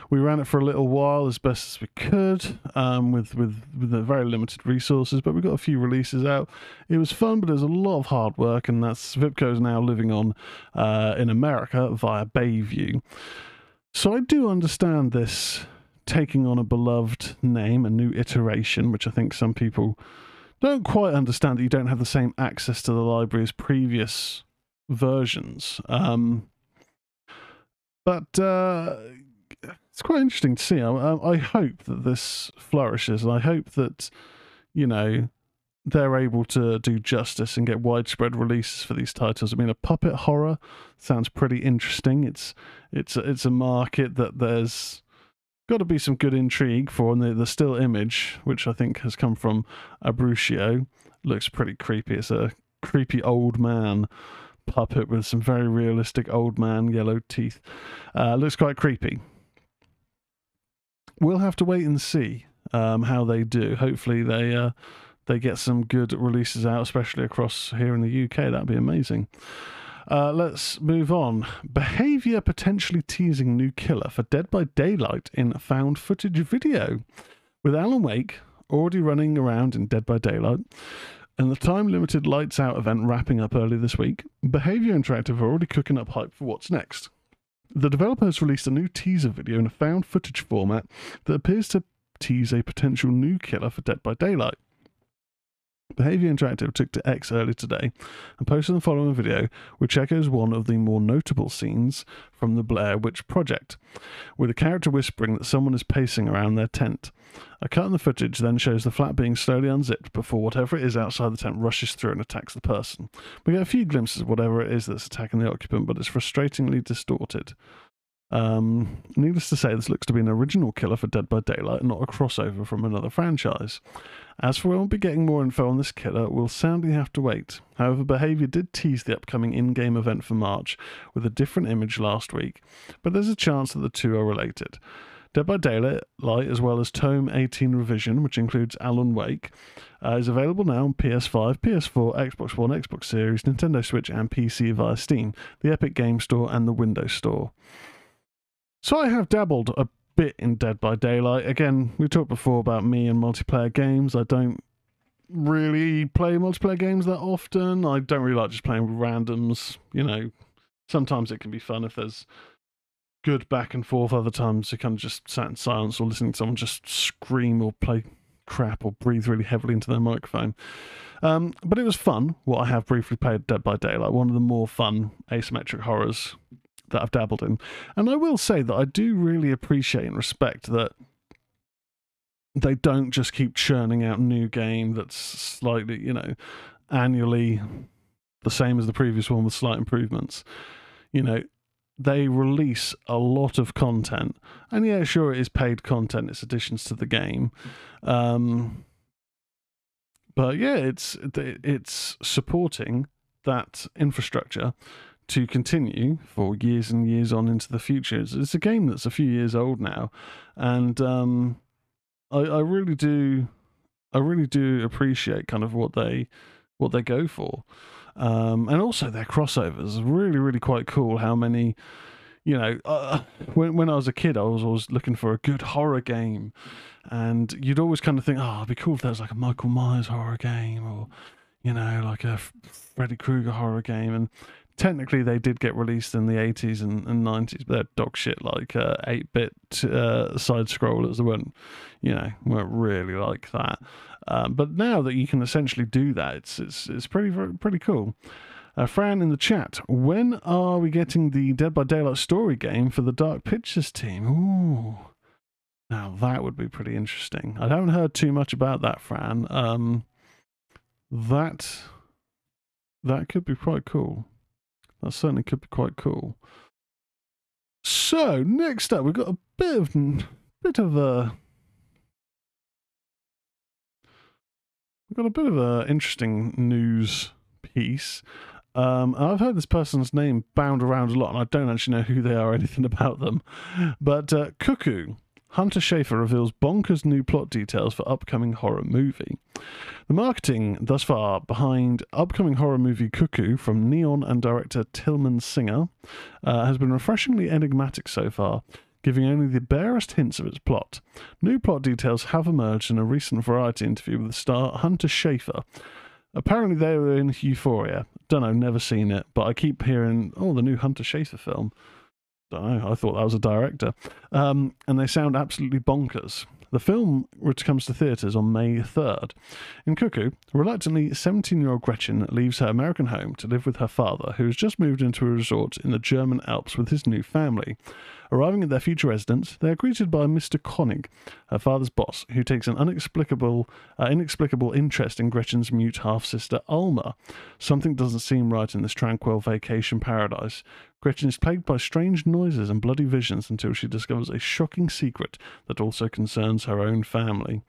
We ran it for a little while as best as we could, um, with with with very limited resources. But we got a few releases out. It was fun, but there's a lot of hard work, and that's Vipco is now living on uh, in America via Bayview. So I do understand this taking on a beloved name, a new iteration, which I think some people don't quite understand that you don't have the same access to the library as previous versions. Um, but uh, it's quite interesting to see. I, I, hope that this flourishes, and I hope that you know they're able to do justice and get widespread releases for these titles. I mean, a puppet horror sounds pretty interesting. It's it's it's a market that there's got to be some good intrigue for, the, the still image, which I think has come from Abruptio, looks pretty creepy. It's a creepy old man puppet with some very realistic old man yellow teeth. Uh, looks quite creepy. We'll have to wait and see um, how they do. Hopefully they uh, they get some good releases out, especially across here in the UK. That'd be amazing. Uh, let's move on. Behavior potentially teasing new killer for Dead by Daylight in found footage video. With Alan Wake already running around in Dead by Daylight, and the time limited Lights Out event wrapping up early this week, Behavior Interactive are already cooking up hype for what's next. The developer has released a new teaser video in a found footage format that appears to tease a potential new killer for Dead by Daylight. Behavior Interactive took to X earlier today and posted the following video, which echoes one of the more notable scenes from the Blair Witch Project, with a character whispering that someone is pacing around their tent. A cut in the footage then shows the flap being slowly unzipped before whatever it is outside the tent rushes through and attacks the person. We get a few glimpses of whatever it is that's attacking the occupant, but it's frustratingly distorted. Um, needless to say, this looks to be an original killer for Dead by Daylight, not a crossover from another franchise. As for when we'll be getting more info on this killer, we'll sadly have to wait. However, Behaviour did tease the upcoming in game event for March with a different image last week, but there's a chance that the two are related. Dead by Daylight, as well as Tome 18 Revision, which includes Alan Wake, uh, is available now on PS5, PS4, Xbox One, Xbox Series, Nintendo Switch, and PC via Steam, the Epic Game Store, and the Windows Store. So I have dabbled a bit in Dead by Daylight. Again, we talked before about me and multiplayer games. I don't really play multiplayer games that often. I don't really like just playing with randoms. You know, sometimes it can be fun if there's good back and forth. Other times you kind of just sat in silence or listening to someone just scream or play crap or breathe really heavily into their microphone. Um, but it was fun. What I have briefly played Dead by Daylight, one of the more fun asymmetric horrors that I've dabbled in. And I will say that I do really appreciate and respect that they don't just keep churning out new game that's slightly, you know, annually the same as the previous one with slight improvements. You know, they release a lot of content, and yeah, sure, it is paid content. It's additions to the game, um, but yeah, it's it's supporting that infrastructure to continue for years and years on into the future. It's, it's a game that's a few years old now, and um, I, I really do, I really do appreciate kind of what they what they go for, um, and also their crossovers. Really, really quite cool. How many. You know, uh, when when I was a kid, I was always looking for a good horror game, and you'd always kind of think, "Oh, it'd be cool if there was like a Michael Myers horror game, or you know, like a Freddy Krueger horror game." And technically they did get released in the 80s and, and 90s, but they're dog shit like uh, 8-bit uh, side scrollers. They weren't, you know, weren't really like that. Um, but now that you can essentially do that, it's it's it's pretty pretty cool. Uh, Fran in the chat, when are we getting the Dead by Daylight story game for the Dark Pictures team? Ooh. Now that would be pretty interesting. I haven't heard too much about that, Fran. Um, that that could be quite cool. That certainly could be quite cool. So next up, we've got a bit of bit of a we've got a bit of a interesting news piece. Um, I've heard this person's name bound around a lot, and I don't actually know who they are or anything about them. But uh, Cuckoo Hunter Schafer reveals bonkers new plot details for upcoming horror movie. The marketing thus far behind upcoming horror movie Cuckoo from Neon and director Tilman Singer uh, has been refreshingly enigmatic so far, giving only the barest hints of its plot. New plot details have emerged in a recent variety interview with the star Hunter Schafer. Apparently, they were in Euphoria. Don't know, never seen it, but I keep hearing, oh, the new Hunter Schafer film. Don't I thought that was a director. Um, and they sound absolutely bonkers. The film which comes to theatres on May 3rd. In Cuckoo, reluctantly, 17 year old Gretchen leaves her American home to live with her father, who has just moved into a resort in the German Alps with his new family. Arriving at their future residence, they are greeted by Mr. Koenig, her father's boss, who takes an inexplicable, uh, inexplicable interest in Gretchen's mute half sister Alma. Something doesn't seem right in this tranquil vacation paradise. Gretchen is plagued by strange noises and bloody visions until she discovers a shocking secret that also concerns her own family.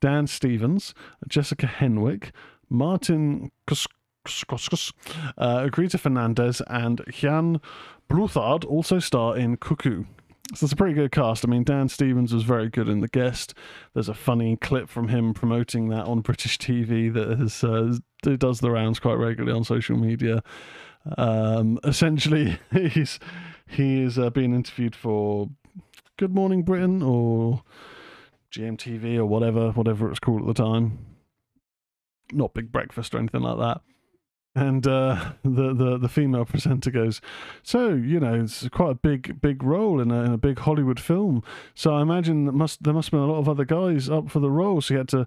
Dan Stevens, Jessica Henwick, Martin Koskos, uh, Greta Fernandez, and Jan Bluthardt also star in Cuckoo. So it's a pretty good cast. I mean, Dan Stevens was very good in The Guest. There's a funny clip from him promoting that on British TV that uh, does the rounds quite regularly on social media. Um, essentially, he's he is uh, being interviewed for Good Morning Britain or GMTV or whatever, whatever it was called at the time. Not Big Breakfast or anything like that. And uh, the, the the female presenter goes, so you know it's quite a big big role in a, in a big Hollywood film. So I imagine that must there must have been a lot of other guys up for the role. So you had to,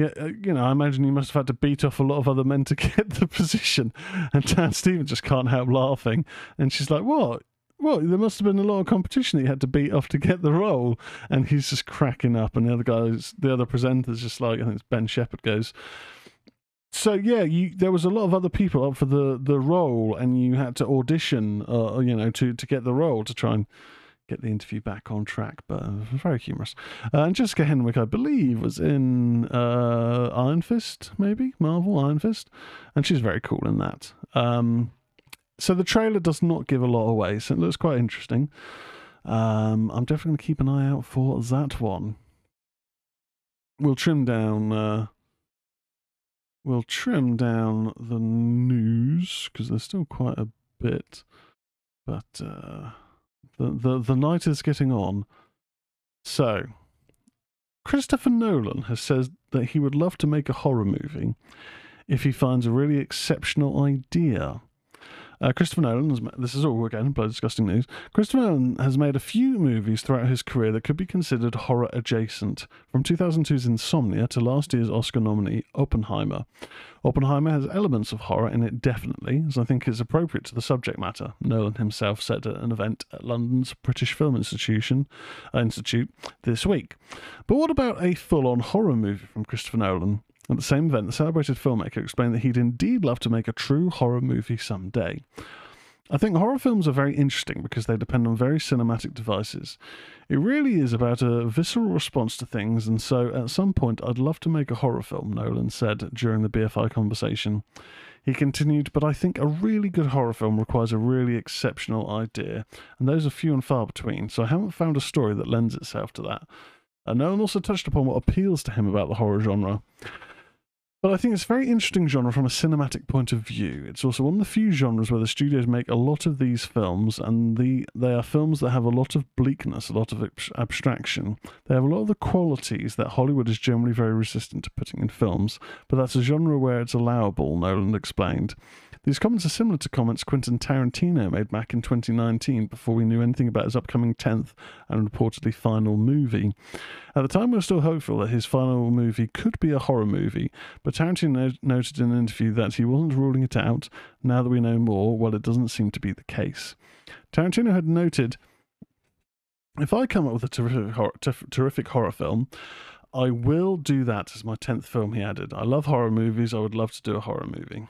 yeah, uh, you know, I imagine you must have had to beat off a lot of other men to get the position. And Dan Stevens just can't help laughing. And she's like, what? Well, there must have been a lot of competition that you had to beat off to get the role, and he's just cracking up. And the other guys, the other presenters, just like I think it's Ben Shephard goes, so yeah, you there was a lot of other people up for the the role, and you had to audition, uh, you know, to to get the role to try and get the interview back on track. But uh, very humorous. Uh, and Jessica Henwick, I believe, was in uh, Iron Fist, maybe Marvel Iron Fist, and she's very cool in that. Um, so the trailer does not give a lot away, so it looks quite interesting. Um, I'm definitely going to keep an eye out for that one. We'll trim down uh, we'll trim down the news because there's still quite a bit, but uh, the the the night is getting on. So, Christopher Nolan has said that he would love to make a horror movie if he finds a really exceptional idea. Uh, Christopher Nolan, has, this is all again bloody disgusting news. Christopher Nolan has made a few movies throughout his career that could be considered horror adjacent, from 2002's Insomnia to last year's Oscar nominee Oppenheimer. Oppenheimer has elements of horror in it, definitely, as I think is appropriate to the subject matter. Nolan himself said at an event at London's British Film Institution uh, Institute this week. But what about a full-on horror movie from Christopher Nolan? At the same event, the celebrated filmmaker explained that he'd indeed love to make a true horror movie someday. I think horror films are very interesting because they depend on very cinematic devices. It really is about a visceral response to things, and so at some point I'd love to make a horror film, Nolan said during the BFI conversation. He continued, but I think a really good horror film requires a really exceptional idea, and those are few and far between, so I haven't found a story that lends itself to that. And Nolan also touched upon what appeals to him about the horror genre. But I think it's a very interesting genre from a cinematic point of view. It's also one of the few genres where the studios make a lot of these films, and the they are films that have a lot of bleakness, a lot of abs- abstraction. They have a lot of the qualities that Hollywood is generally very resistant to putting in films, but that's a genre where it's allowable, Nolan explained. These comments are similar to comments Quentin Tarantino made back in 2019 before we knew anything about his upcoming 10th and reportedly final movie. At the time, we were still hopeful that his final movie could be a horror movie, but Tarantino noted in an interview that he wasn't ruling it out. Now that we know more, well, it doesn't seem to be the case. Tarantino had noted if I come up with a terrific horror, terrific horror film, I will do that as my 10th film, he added. I love horror movies. I would love to do a horror movie.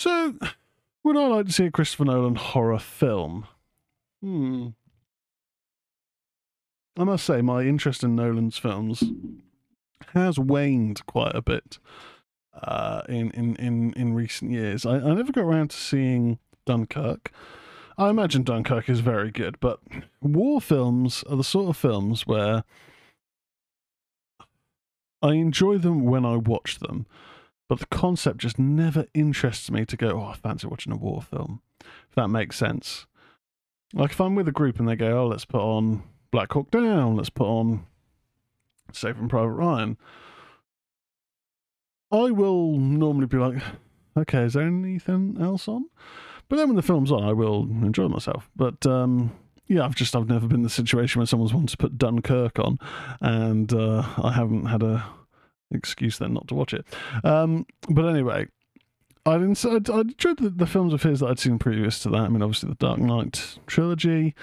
So, would I like to see a Christopher Nolan horror film? Hmm. I must say, my interest in Nolan's films has waned quite a bit uh, in, in, in, in recent years. I, I never got around to seeing Dunkirk. I imagine Dunkirk is very good, but war films are the sort of films where I enjoy them when I watch them. But the concept just never interests me to go, oh, I fancy watching a war film. If that makes sense. Like if I'm with a group and they go, oh, let's put on Black Hawk Down, let's put on Saving Private Ryan. I will normally be like, okay, is there anything else on? But then when the film's on, I will enjoy myself. But um, yeah, I've just I've never been in the situation where someone's wanted to put Dunkirk on, and uh, I haven't had a excuse then not to watch it. Um, but anyway, I didn't. I, I enjoyed the, the, films of his that I'd seen previous to that. I mean, obviously the Dark Knight trilogy,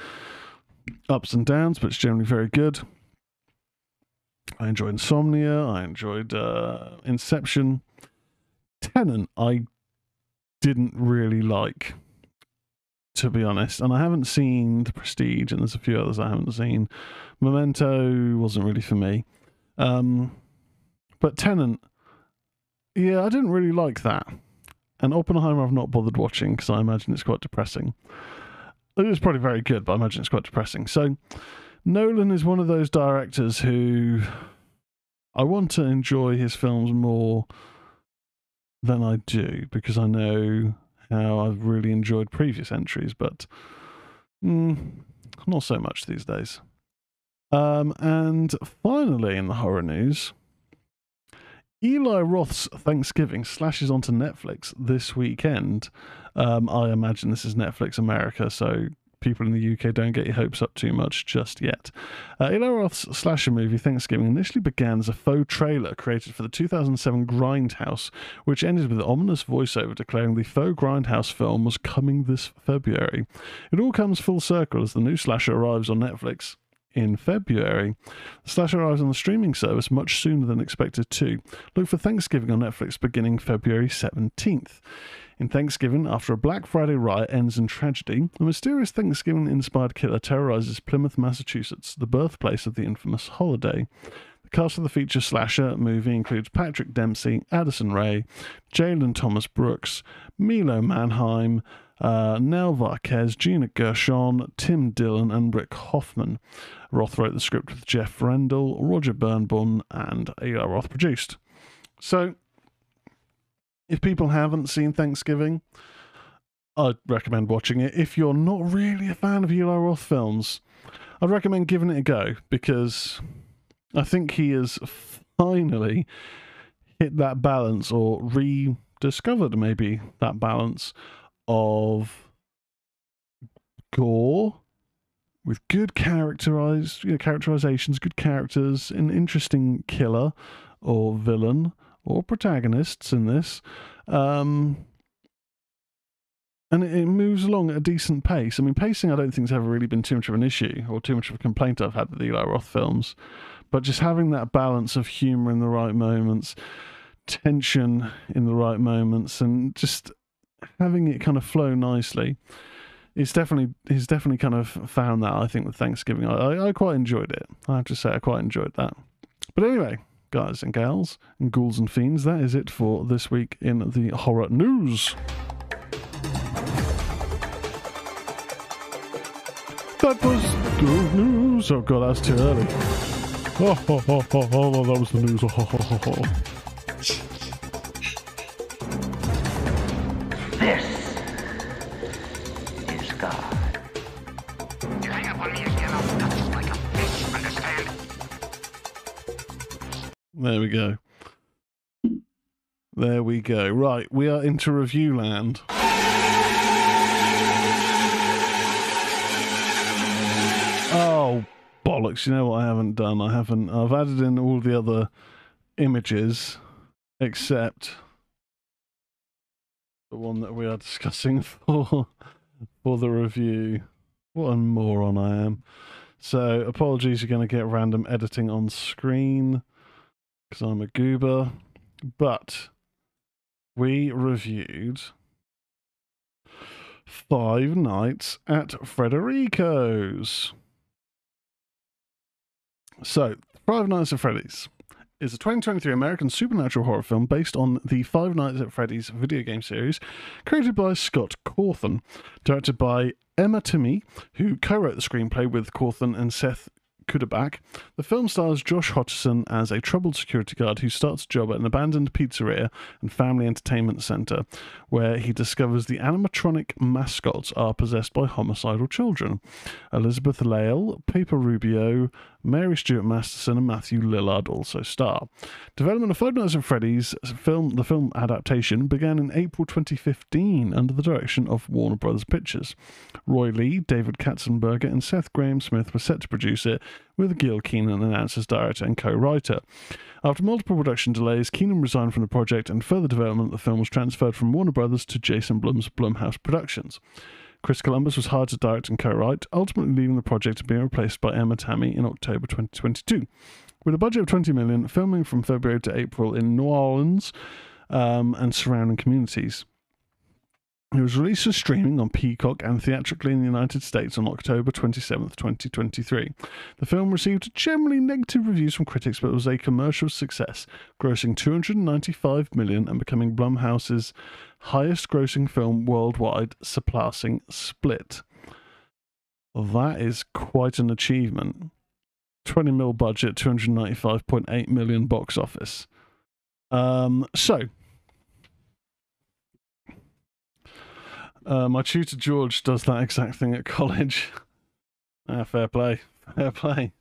ups and downs, but it's generally very good. I enjoyed Insomnia. I enjoyed uh, Inception. Tenet, I didn't really like, to be honest. And I haven't seen The Prestige, and there's a few others I haven't seen. Memento wasn't really for me. Um, but Tenet, yeah, I didn't really like that. And Oppenheimer, I've not bothered watching because I imagine it's quite depressing. It is probably very good, but I imagine it's quite depressing. So, Nolan is one of those directors who I want to enjoy his films more than I do because I know how I've really enjoyed previous entries, but mm, not so much these days. Um, and finally, in the horror news, Eli Roth's Thanksgiving slashes onto Netflix this weekend. Um, I imagine this is Netflix America, so people in the UK don't get your hopes up too much just yet. Uh, Eli Roth's slasher movie Thanksgiving initially began as a faux trailer created for the 2007 Grindhouse, which ended with an ominous voiceover declaring the faux Grindhouse film was coming this February. It all comes full circle as the new slasher arrives on Netflix in February. The slasher arrives on the streaming service much sooner than expected too. Look for Thanksgiving on Netflix beginning February 17th. In Thanksgiving, after a Black Friday riot ends in tragedy, a mysterious Thanksgiving inspired killer terrorizes Plymouth, Massachusetts, the birthplace of the infamous holiday. The cast of the feature slasher movie includes Patrick Dempsey, Addison Rae, Jalen Thomas Brooks, Milo Manheim, uh, Nell Vasquez, Gina Gershon, Tim Dillon, and Rick Hoffman. Roth wrote the script with Jeff Rendell, Roger Birnbaum, and Eli Roth produced. So, if people haven't seen Thanksgiving, I'd recommend watching it. If you're not really a fan of Eli Roth films, I'd recommend giving it a go because I think he has finally hit that balance or rediscovered maybe that balance of gore with good characterized you know, characterizations, good characters, an interesting killer or villain or protagonists in this. Um, and it, it, moves along at a decent pace. I mean, pacing I don't think has ever really been too much of an issue or too much of a complaint I've had with the Eli Roth films. But just having that balance of humor in the right moments, tension in the right moments, and just having it kind of flow nicely. It's definitely he's definitely kind of found that I think with Thanksgiving. I, I, quite enjoyed it. I have to say I quite enjoyed that. But anyway, guys and gals, and ghouls and fiends, that is it for this week in the horror news. That was good news. Oh god, that's too early. Oh, oh, oh, oh, oh, that was the news. Oh, oh, oh, oh. There we go. There we go. Right, we are into review land. Oh, bollocks. You know what I haven't done? I haven't. I've added in all the other images except the one that we are discussing for for the review. What a moron I am. So, apologies, you're going to get random editing on screen because I'm a goober. But we reviewed Five Nights at Frederico's. So, Five Nights at Freddy's is a 2023 American supernatural horror film based on the Five Nights at Freddy's video game series, created by Scott Cawthon, directed by Emma Tammi, who co-wrote the screenplay with Cawthon and Seth Cuddeback. The film stars Josh Hutcherson as a troubled security guard who starts a job at an abandoned pizzeria and family entertainment center, where he discovers the animatronic mascots are possessed by homicidal children. Elizabeth Lail, Piper Rubio, Mary Stuart Masterson, and Matthew Lillard also star. Development of Five Nights at Freddy's uh, film, the film adaptation, began in April 2015 under the direction of Warner Brothers Pictures. Roy Lee, David Katzenberger, and Seth Grahame-Smith were set to produce it, with Gil Kenan announced as director and co-writer. After multiple production delays, Kenan resigned from the project, and further development of the film was transferred from Warner Brothers to Jason Blum's Blumhouse Productions. Chris Columbus was hired to direct and co-write, ultimately leaving the project and being replaced by Emma Tammi in October 2022. With a budget of 20 million, filming from February to April in New Orleans um, and surrounding communities. It was released for streaming on Peacock and theatrically in the United States on October 27th, 2023. The film received generally negative reviews from critics, but was a commercial success, grossing 295 million and becoming Blumhouse's highest-grossing film worldwide, surpassing Split. That is quite an achievement. 20 mil budget, 295.8 million box office. Um, so Uh, my tutor George does that exact thing at college. Ah, fair play, fair play,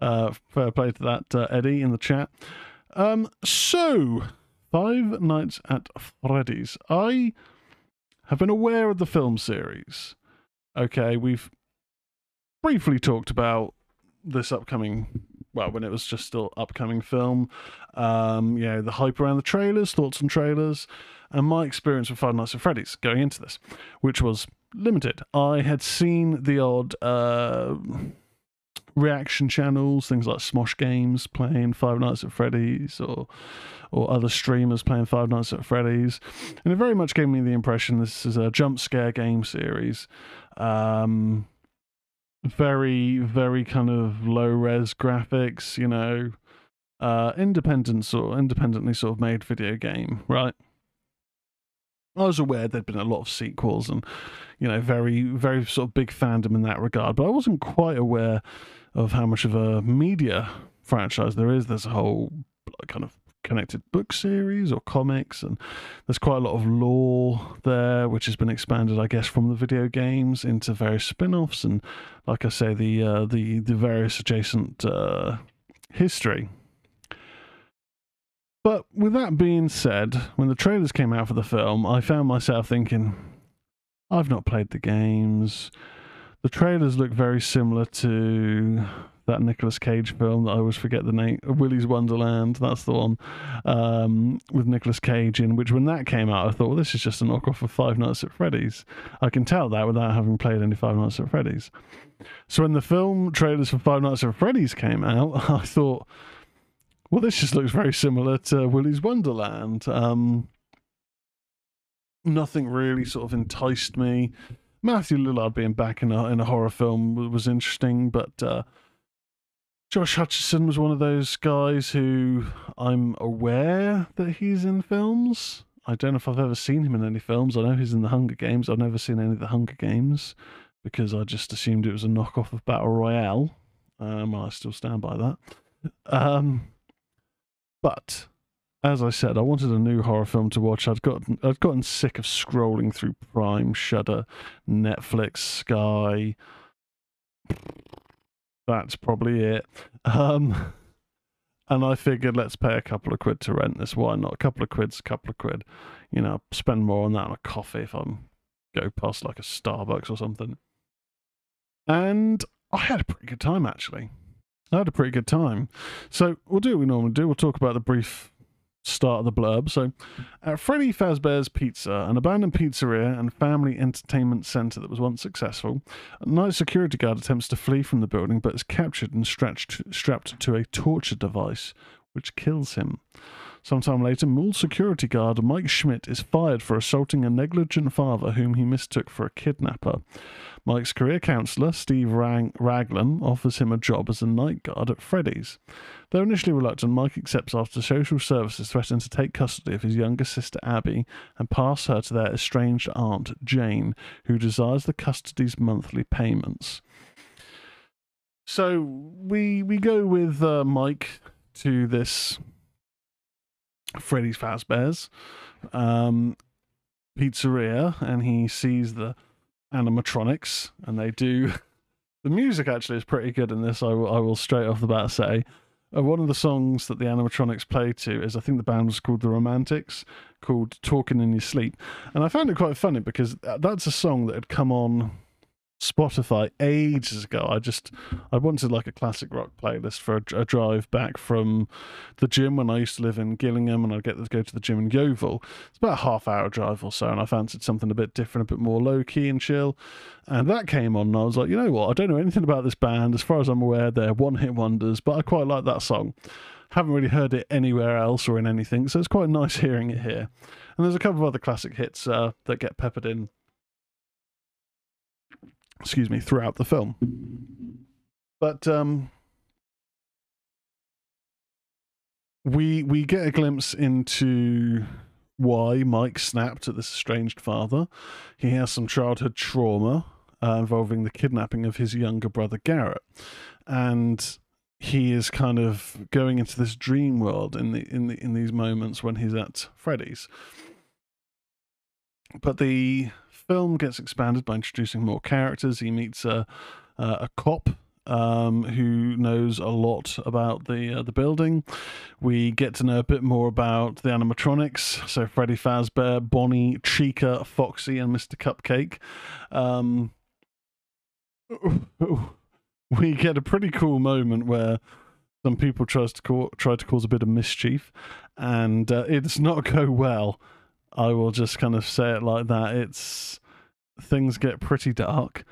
uh, fair play to that uh, Eddie in the chat. Um, so Five Nights at Freddy's. I have been aware of the film series. Okay, we've briefly talked about this upcoming well when it was just still upcoming film um you know the hype around the trailers thoughts on trailers and my experience with Five Nights at Freddy's going into this, which was limited. I had seen the odd uh, reaction channels, things like Smosh Games playing Five Nights at Freddy's, or or other streamers playing Five Nights at Freddy's, and it very much gave me the impression this is a jump scare game series. Um, very, very kind of low res graphics, you know, uh, independent sort, independently sort of made video game, right? I was aware there'd been a lot of sequels and, you know, very, very sort of big fandom in that regard, but I wasn't quite aware of how much of a media franchise there is. There's a whole kind of connected book series or comics, and there's quite a lot of lore there, which has been expanded, I guess, from the video games into various spin-offs, and like I say, the uh, the the various adjacent uh, history. But with that being said, when the trailers came out for the film, I found myself thinking, I've not played the games. The trailers look very similar to that Nicolas Cage film that I always forget the name, Willy's Wonderland. That's the one um, with Nicolas Cage in. Which when that came out, I thought, well, this is just a knockoff of Five Nights at Freddy's. I can tell that without having played any Five Nights at Freddy's. So when the film trailers for Five Nights at Freddy's came out, I thought, well, this just looks very similar to Willy's Wonderland. Um, nothing really sort of enticed me. Matthew Lillard being back in a in a horror film was interesting, but uh, Josh Hutcherson was one of those guys who I'm aware that he's in films. I don't know if I've ever seen him in any films. I know he's in the Hunger Games. I've never seen any of the Hunger Games because I just assumed it was a knockoff of Battle Royale. Um, I still stand by that. Um, but as I said, I wanted a new horror film to watch. I'd gotten I'd gotten sick of scrolling through Prime, Shudder, Netflix, Sky. That's probably it. Um, and I figured let's pay a couple of quid to rent this. Why not? A couple of quid's a couple of quid. You know, spend more on that on a coffee if I'm go past like a Starbucks or something. And I had a pretty good time actually. I had a pretty good time. So we'll do what we normally do. We'll talk about the brief start of the blurb. So, at Freddy Fazbear's Pizza, an abandoned pizzeria and family entertainment center that was once successful, a night security guard attempts to flee from the building but is captured and stretched, strapped to a torture device which kills him. Sometime later, Mool security guard Mike Schmidt is fired for assaulting a negligent father whom he mistook for a kidnapper. Mike's career counselor, Steve Rang- Raglan, offers him a job as a night guard at Freddy's. Though initially reluctant, Mike accepts after social services threaten to take custody of his younger sister Abby and pass her to their estranged aunt Jane, who desires the custody's monthly payments. So we we go with uh, Mike to this Freddy's Fazbear's um, pizzeria, and he sees the animatronics, and they do. The music actually is pretty good in this. I will, I will straight off the bat say. Uh, one of the songs that the animatronics play to is I think the band was called the Romantics, called "Talking in Your Sleep," and I found it quite funny because uh, that's a song that had come on Spotify ages ago. I just I wanted like a classic rock playlist for a, a, drive back from the gym when I used to live in Gillingham, and I'd get to go to the gym in Yeovil. It's about a half hour drive or so, and I fancied something a bit different, a bit more low key and chill. And that came on, and I was like, you know what? I don't know anything about this band. As far as I'm aware, they're one hit wonders, but I quite like that song. Haven't really heard it anywhere else or in anything, so it's quite nice hearing it here. And there's a couple of other classic hits uh, that get peppered in excuse me, throughout the film. But um, we we get a glimpse into why Mike snapped at this estranged father. He has some childhood trauma uh, involving the kidnapping of his younger brother Garrett, and he is kind of going into this dream world in the in the in these moments when he's at Freddy's. But the film gets expanded by introducing more characters. He meets a a cop um, who knows a lot about the uh, the building. We get to know a bit more about the animatronics. So Freddy Fazbear, Bonnie, Chica, Foxy, and Mr. Cupcake. Um, we get a pretty cool moment where some people tries to call, try to cause a bit of mischief, and uh, it does not go well. I will just kind of say it like that. It's things get pretty dark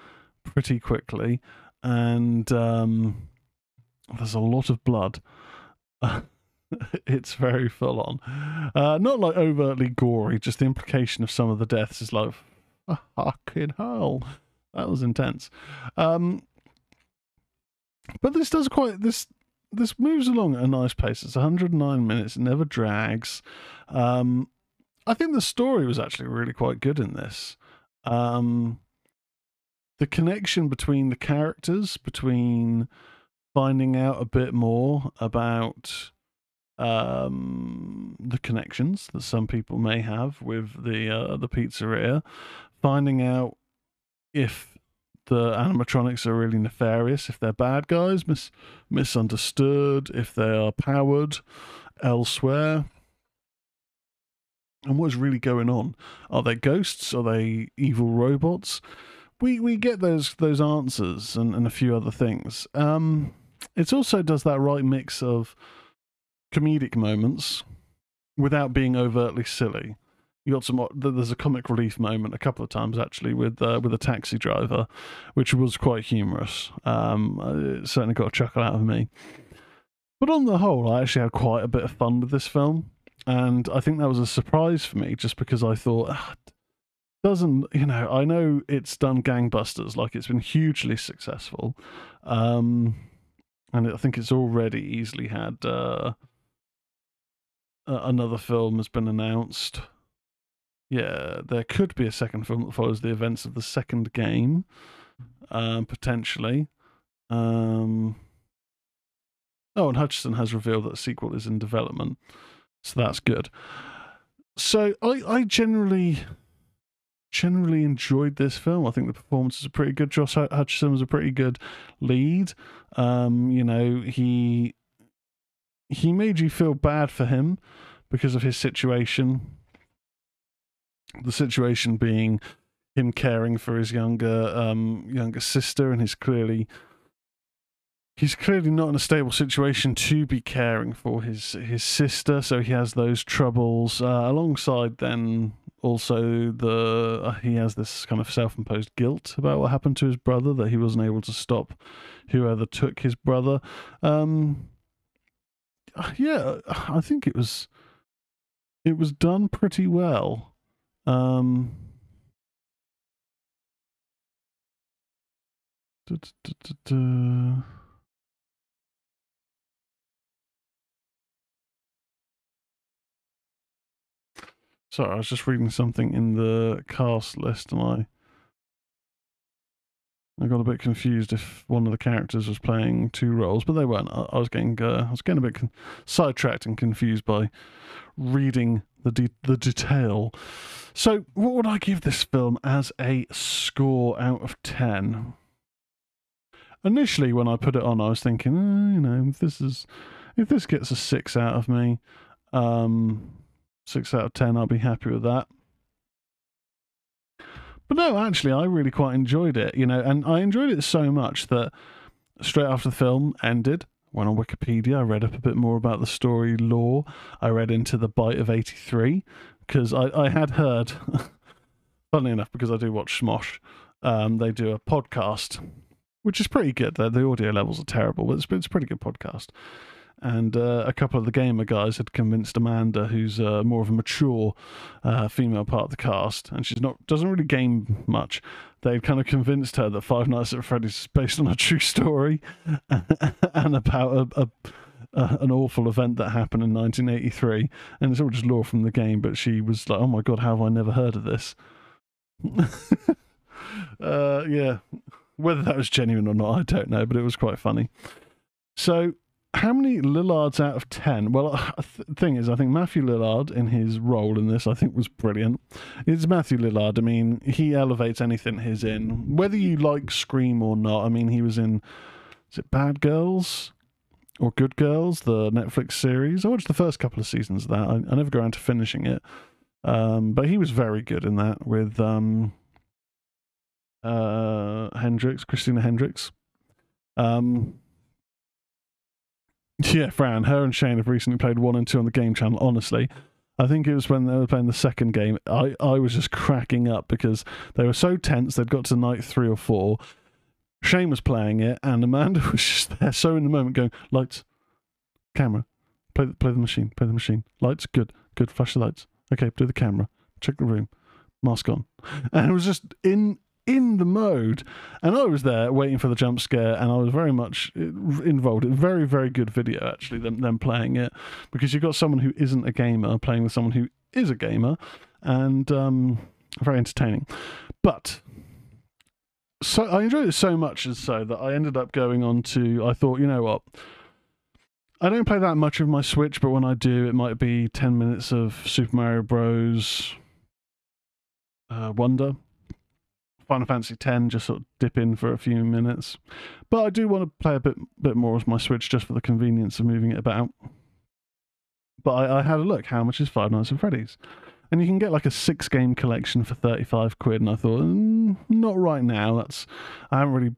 pretty quickly, and um, there's a lot of blood. it's very full on. Uh, not like overtly gory, just the implication of some of the deaths is like, fucking hell. That was intense. Um, but this does quite this this moves along at a nice pace. It's 109 minutes. It never drags. Um, I think the story was actually really quite good in this. Um, the connection between the characters, between finding out a bit more about um, the connections that some people may have with the uh, the pizzeria, finding out if the animatronics are really nefarious, if they're bad guys, mis- misunderstood, if they are powered elsewhere and what's really going on? Are they ghosts? Are they evil robots? We we get those those answers and, and a few other things. Um, it also does that right mix of comedic moments without being overtly silly. You got some. There's a comic relief moment a couple of times actually with uh, with a taxi driver, which was quite humorous. Um, it certainly got a chuckle out of me. But on the whole, I actually had quite a bit of fun with this film and I think that was a surprise for me, just because I thought, ah, doesn't you know i know it's done gangbusters like it's been hugely successful um and i think it's already easily had uh another film has been announced. Yeah there could be a second film that follows the events of the second game um potentially um oh and Hutcherson has revealed that a sequel is in development so that's good so i i generally generally enjoyed this film. I think the performances are pretty good. Josh Hutcherson was a pretty good lead. Um, you know, he he made you feel bad for him because of his situation. The situation being him caring for his younger um younger sister and he's clearly he's clearly not in a stable situation to be caring for his his sister so he has those troubles. Uh, alongside then also the uh, he has this kind of self-imposed guilt about what happened to his brother that he wasn't able to stop whoever took his brother. Um yeah i think it was it was done pretty well. Um Sorry, I was just reading something in the cast list and I I got a bit confused if one of the characters was playing two roles, but they weren't. I, I was getting uh, I was getting a bit con- sidetracked and confused by reading the de- the detail. So, what would I give this film as a score out of ten? Initially, when I put it on, I was thinking, eh, you know, if this is if this gets a six out of me, um, six out of ten, I'll be happy with that. But no, actually, I really quite enjoyed it, you know, and I enjoyed it so much that straight after the film ended, went on Wikipedia, I read up a bit more about the story lore. I read into the Bite of 83 because I, I had heard, funnily enough, because I do watch Smosh, um, they do a podcast, which is pretty good. The, the audio levels are terrible, but it's, it's a pretty good podcast and uh, a couple of the gamer guys had convinced Amanda, who's uh, more of a mature uh, female part of the cast, and she's not doesn't really game much. They'd kind of convinced her that Five Nights at Freddy's is based on a true story and about a, a, a, an awful event that happened in 1983, and it's all just lore from the game. But she was like, "Oh my god, how have I never heard of this?" uh, yeah, whether that was genuine or not, I don't know, but it was quite funny. So how many Lillards out of 10? Well, the thing is, I think Matthew Lillard in his role in this, I think was brilliant. It's Matthew Lillard. I mean, he elevates anything he's in. Whether you like Scream or not, I mean, he was in, is it Bad Girls? Or Good Girls, the Netflix series. I watched the first couple of seasons of that. I, I never got around to finishing it. Um, but he was very good in that with um, uh, Hendricks, Christina Hendricks. Um, yeah, Fran, her and Shane have recently played one and two on the game channel. Honestly, I think it was when they were playing the second game. I, I was just cracking up because they were so tense. They'd got to night three or four. Shane was playing it, and Amanda was just there, so in the moment, going lights, camera, play the, play the machine, play the machine, lights, good, good, flash the lights. Okay, do the camera, check the room, mask on, and it was just in in the mode. And I was there waiting for the jump scare, and I was very much involved. It very, very good video, actually, them, them playing it, because you've got someone who isn't a gamer playing with someone who is a gamer, and um, very entertaining. But so I enjoyed it so much as so that I ended up going on to. I thought, you know what. I don't play that much of my Switch, but when I do, it might be 10 minutes of Super Mario Bros. Uh, Wonder Final Fantasy X, just sort of dip in for a few minutes. But I do want to play a bit bit more with my Switch just for the convenience of moving it about. But I, I had a look. How much is Five Nights at Freddy's? And you can get like a six game collection for thirty five quid. And I thought, mm, not right now. That's I haven't really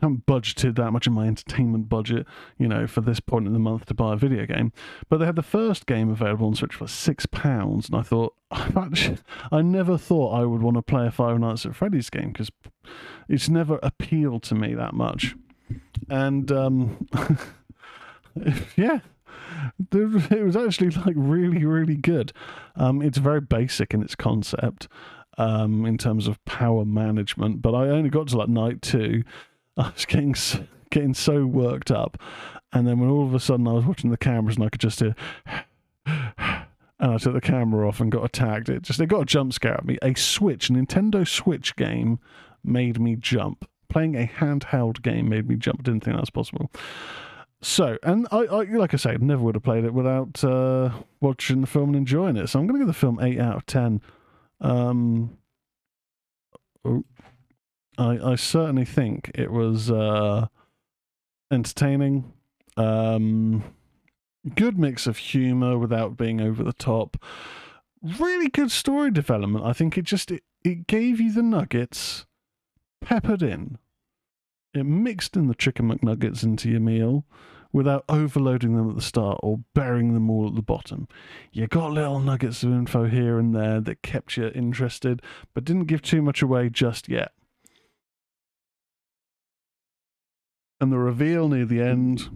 haven't budgeted that much in my entertainment budget, you know, for this point in the month to buy a video game. But they had the first game available on Switch for six pounds, and I thought, I never thought I would want to play a Five Nights at Freddy's game because it's never appealed to me that much. And um, yeah, it was actually like really, really good. Um, it's very basic in its concept. um, in terms of power management. But I only got to like night two. I was getting s- getting so worked up, and then when all of a sudden I was watching the cameras and I could just hear. And I took the camera off and got attacked. It just it got a jump scare at me. A Switch, a Nintendo Switch game, made me jump. Playing a handheld game made me jump. Didn't think that was possible. So, and I, I like I say, never would have played it without uh, watching the film and enjoying it. So I'm going to give the film eight out of ten. Um, oh, I I certainly think it was uh, entertaining. Um, good mix of humor without being over the top. Really good story development. I think it just it, it gave you the nuggets peppered in. It mixed in the chicken McNuggets into your meal without overloading them at the start or burying them all at the bottom. You got little nuggets of info here and there that kept you interested, but didn't give too much away just yet. And the reveal near the end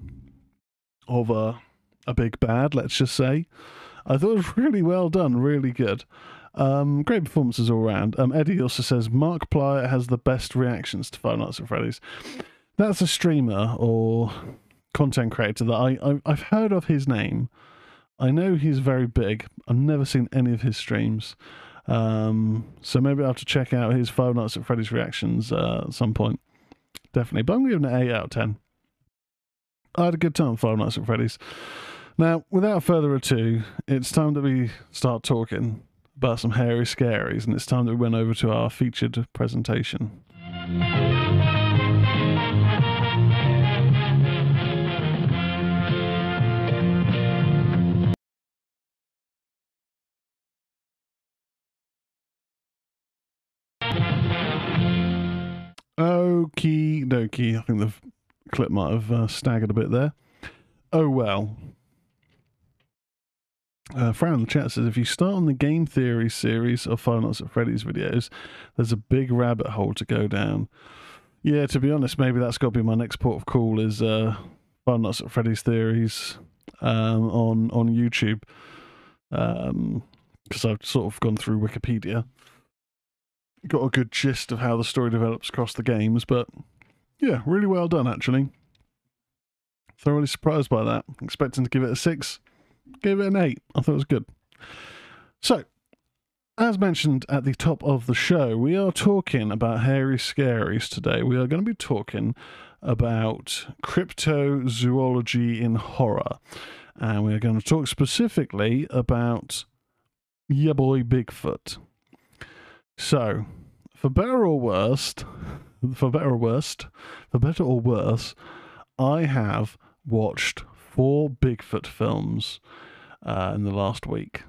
of a a big bad, let's just say, I thought it was really well done, really good. Um, great performances all around. Um, Eddie also says Markiplier has the best reactions to Five Nights at Freddy's. That's a streamer or content creator that I, I I've heard of his name. I know he's very big. I've never seen any of his streams. Um, so maybe I'll have to check out his Five Nights at Freddy's reactions uh, at some point. Definitely. But I'm giving it an 8 out of 10. I had a good time with Five Nights at Freddy's. Now, without further ado, it's time that we start talking about some hairy scaries, and it's time that we went over to our featured presentation. Okie dokie. I think the clip might have uh, staggered a bit there. Oh well. Uh, Fran in the chat says if you start on the game theory series of Five Nights at Freddy's videos, there's a big rabbit hole to go down. Yeah, to be honest, maybe that's got to be my next port of call is uh, Five Nights at Freddy's theories um, on on YouTube because I've sort of gone through Wikipedia, got a good gist of how the story develops across the games. But yeah, really well done actually. Thoroughly surprised by that. Expecting to give it a six gave it an 8. I thought it was good. So, as mentioned at the top of the show, we are talking about hairy scaries today. We are going to be talking about cryptozoology in horror. And we are going to talk specifically about ya boy Bigfoot. So, for better or worst, for better or worst, for better or worse, I have watched four Bigfoot films uh, in the last week.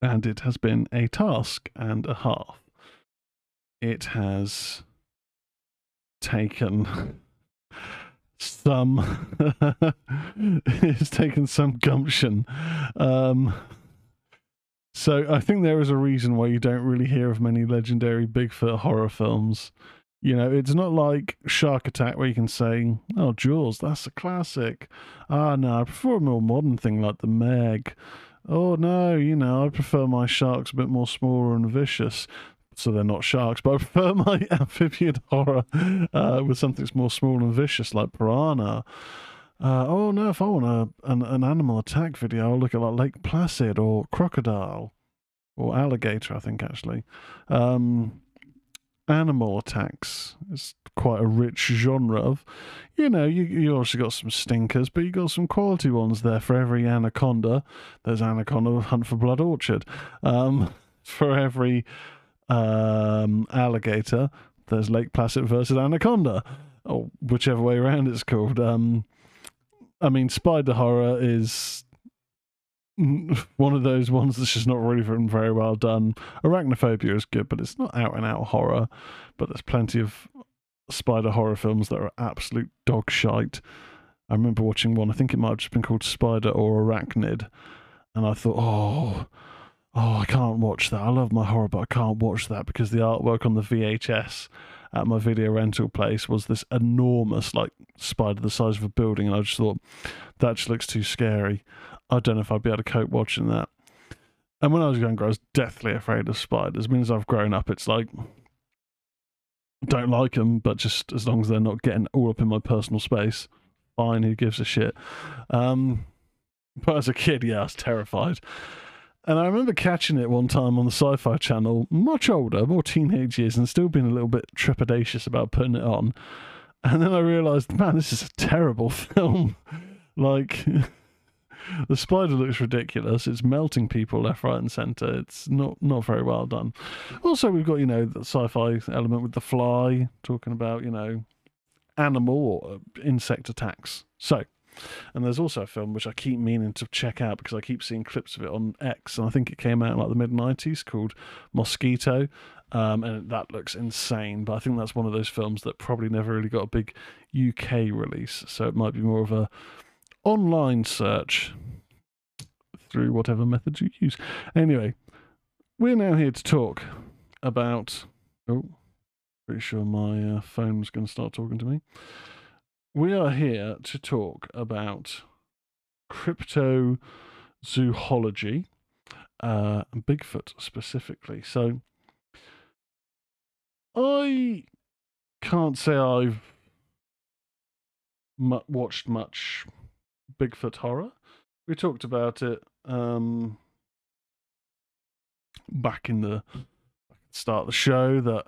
And it has been a task and a half. It has taken some it's taken some gumption. Um, so I think there is a reason why you don't really hear of many legendary Bigfoot horror films. You know, it's not like Shark Attack where you can say, "Oh, Jaws, that's a classic." Ah, no, I prefer a more modern thing like the Meg. Oh no, you know, I prefer my sharks a bit more smaller and vicious. So they're not sharks, but I prefer my amphibian horror uh, with something that's more small and vicious like piranha. Uh, oh no, if I want a, an, an animal attack video, I'll look at like Lake Placid or crocodile or alligator, I think actually. Um, animal attacks is quite a rich genre of you know you, you also got some stinkers but you got some quality ones there for every anaconda. There's anaconda hunt for blood orchid. Um, for every um, alligator there's lake placid versus anaconda or whichever way around it's called. Um, i mean spider horror is one of those ones that's just not really very well done. Arachnophobia is good, but it's not out and out horror. But there's plenty of spider horror films that are absolute dog shite. I remember watching one, I think it might have just been called Spider or Arachnid, and I thought, oh, oh, I can't watch that. I love my horror, but I can't watch that because the artwork on the VHS at my video rental place was this enormous, like, spider the size of a building, and I just thought, that just looks too scary. I don't know if I'd be able to cope watching that. And when I was younger, I was deathly afraid of spiders. I mean, as I've grown up, it's like don't like them, but just as long as they're not getting all up in my personal space, fine. Who gives a shit? Um, but as a kid, yeah, I was terrified. And I remember catching it one time on the Sci Fi Channel, much older, more teenage years, and still being a little bit trepidatious about putting it on. And then I realised, man, this is a terrible film. like, the spider looks ridiculous. It's melting people left, right, and centre. It's not not very well done. Also, we've got you know the sci-fi element with the fly, talking about you know animal or uh, insect attacks. So, and there's also a film which I keep meaning to check out because I keep seeing clips of it on X, and I think it came out in like the mid '90s called Mosquito. Um, and that looks insane, but I think that's one of those films that probably never really got a big UK release, so it might be more of a online search through whatever methods you use. Anyway, we're now here to talk about. Oh, pretty sure my uh, phone's going to start talking to me. We are here to talk about cryptozoology, uh, and Bigfoot specifically. So, I can't say I've mu- watched much Bigfoot horror. We talked about it um, back in the start of the show that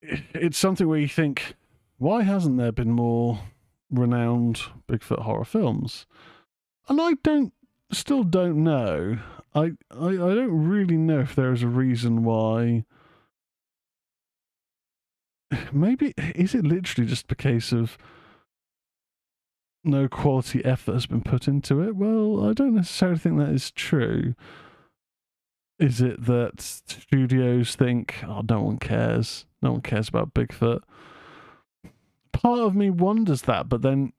it's something where you think, why hasn't there been more renowned Bigfoot horror films? And I don't, still don't know. I, I, I don't really know if there is a reason why. Maybe is it literally just a case of no quality effort has been put into it. Well, I don't necessarily think that is true. Is it that studios think, oh, no one cares? No one cares about Bigfoot. Part of me wonders that, but then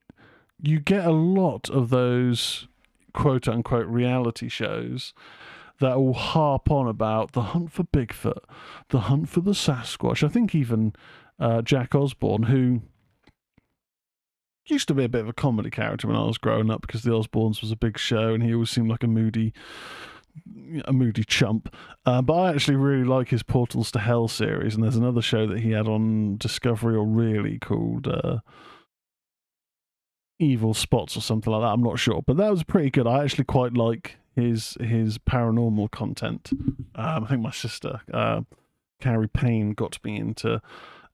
you get a lot of those quote unquote reality shows that will harp on about the hunt for Bigfoot, the hunt for the Sasquatch. I think even uh, Jack Osbourne, who used to be a bit of a comedy character when I was growing up because the Osbournes was a big show and he always seemed like a moody a moody chump. Uh, but I actually really like his Portals to Hell series, and there's another show that he had on Discovery or really called uh, Evil Spots or something like that. I'm not sure, but that was pretty good. I actually quite like his his paranormal content. Um, I think my sister uh, Carrie Payne got me into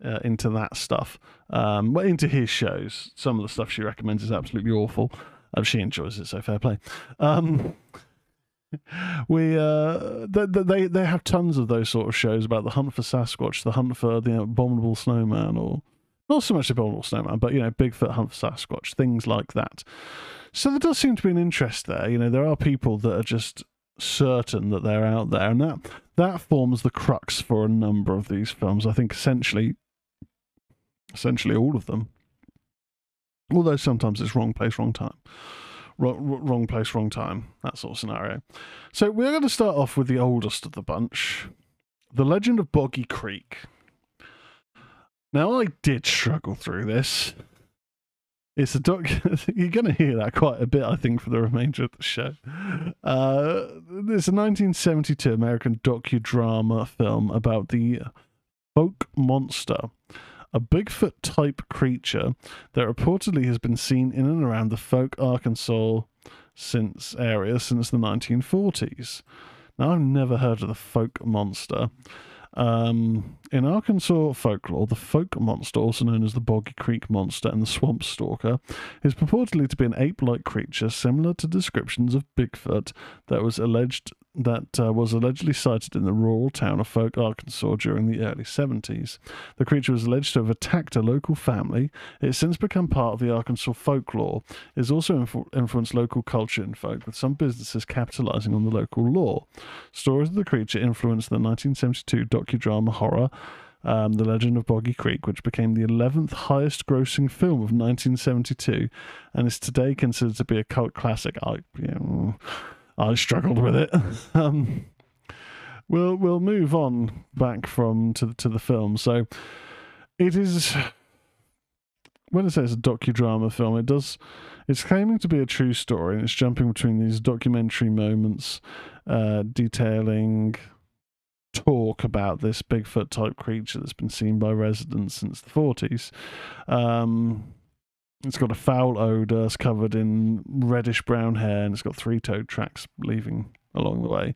uh, into that stuff, um, well, into his shows. Some of the stuff she recommends is absolutely awful. Um, she enjoys it, so fair play. Um, we uh, they, they they have tons of those sort of shows about the hunt for Sasquatch, the hunt for the abominable snowman, or not so much the abominable snowman, but you know, Bigfoot hunt for Sasquatch, things like that. So there does seem to be an interest there. You know, there are people that are just certain that they're out there, and that that forms the crux for a number of these films. I think essentially essentially all of them. Although sometimes it's wrong place, wrong time. Wrong, wrong place, wrong time, that sort of scenario. So we're going to start off with the oldest of the bunch The Legend of Boggy Creek. Now, I did struggle through this. It's a doc. You're going to hear that quite a bit, I think, for the remainder of the show. Uh, it's a 1972 American docudrama film about the Fouke monster a Bigfoot type creature that reportedly has been seen in and around the Fouke, Arkansas since area since the 1940s. Now, I've never heard of the Fouke monster. Um, in Arkansas folklore, the Fouke monster, also known as the Boggy Creek monster and the swamp stalker, is purportedly to be an ape-like creature similar to descriptions of Bigfoot that was alleged that uh, was allegedly sighted in the rural town of Fouke, Arkansas during the early 70s. The creature was alleged to have attacked a local family. It has since become part of the Arkansas folklore. It has also inf- influenced local culture and folk, with some businesses capitalizing on the local lore. Stories of the creature influenced the 1972 docudrama horror. Um, the Legend of Boggy Creek, which became the 11th highest grossing film of 1972 and is today considered to be a cult classic. I, you know, I struggled with it. um, we'll we'll move on back from to to the film. So it is when I say it's a docudrama film, it does. It's claiming to be a true story, and it's jumping between these documentary moments, uh, detailing talk about this Bigfoot type creature that's been seen by residents since the 40s. Um, it's got a foul odor, it's covered in reddish brown hair, and it's got three toed tracks leaving along the way.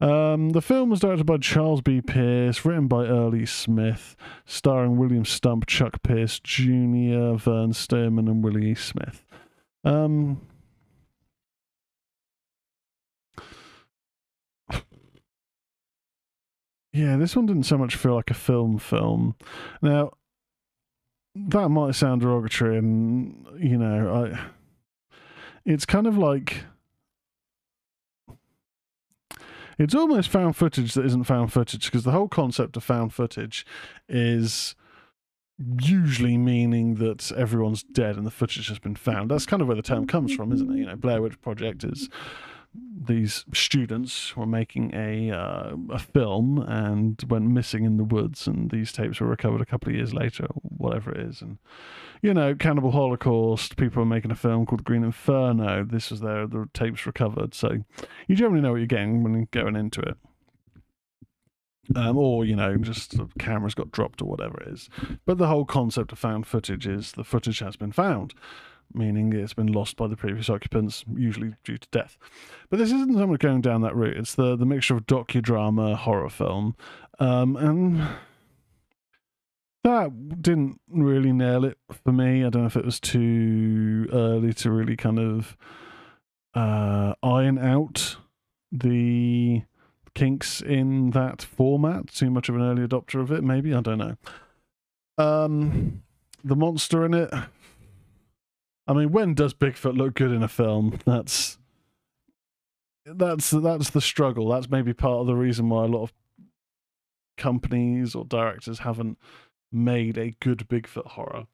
Um, the film was directed by Charles B. Pierce, written by Early Smith, starring William Stump, Chuck Pierce Jr., Vern Stierman, and Willie Smith. Um, yeah, this one didn't so much feel like a film film. Now, that might sound derogatory, and you know, I. It's kind of like it's almost found footage that isn't found footage because the whole concept of found footage is usually meaning that everyone's dead and the footage has been found. That's kind of where the term comes from, isn't it? You know, Blair Witch Project is these students were making a uh, a film and went missing in the woods, and these tapes were recovered a couple of years later, whatever it is, and you know, Cannibal Holocaust. People were making a film called Green Inferno. This was there, the tapes recovered. So you generally know what you're getting when you're going into it. Um, or you know, just the cameras got dropped or whatever it is. But the whole concept of found footage is the footage has been found meaning it's been lost by the previous occupants, usually due to death. But this isn't so much going down that route. It's the, the mixture of docudrama, horror film, um, and that didn't really nail it for me. I don't know if it was too early to really kind of uh, iron out the kinks in that format. Too much of an early adopter of it, maybe. I don't know. Um, the monster in it I mean, when does Bigfoot look good in a film? That's that's that's the struggle. That's maybe part of the reason why a lot of companies or directors haven't made a good Bigfoot horror.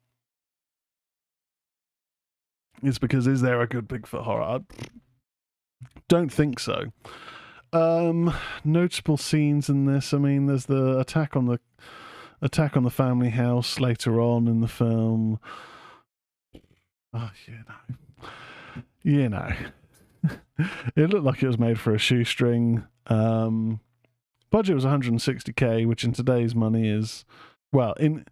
It's because is there a good Bigfoot horror? I don't think so. Um, notable scenes in this. I mean, there's the attack on the attack on the family house later on in the film. Oh, you know. You know. it looked like it was made for a shoestring. Um, budget was 160k, which in today's money is, well, in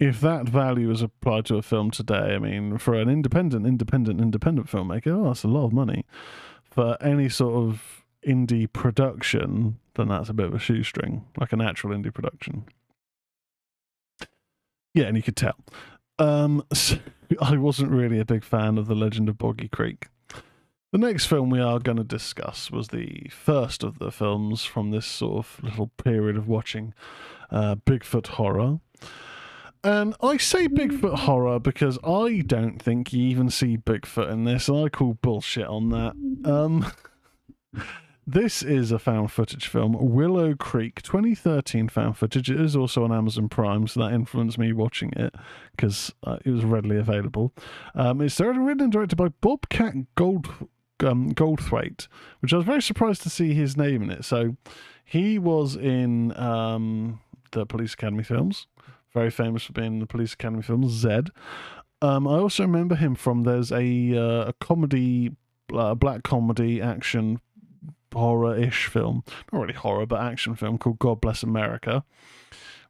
if that value is applied to a film today, I mean, for an independent, independent, independent filmmaker, oh, that's a lot of money. For any sort of indie production, then that's a bit of a shoestring, like an actual indie production. Yeah, and you could tell. Um, so I wasn't really a big fan of The Legend of Boggy Creek. The next film we are going to discuss was the first of the films from this sort of little period of watching uh, Bigfoot horror. And I say Bigfoot horror because I don't think you even see Bigfoot in this, and I call bullshit on that. Um, This is a found footage film, Willow Creek, 2013 found footage. It is also on Amazon Prime, so that influenced me watching it because uh, it was readily available. Um, it's written and directed by Bobcat Gold um, Goldthwait, which I was very surprised to see his name in it. So he was in um, the Police Academy films, very famous for being in the Police Academy films, Zed. Um, I also remember him from there's a uh, a comedy, uh, black comedy action horror-ish film, not really horror, but action film called God Bless America,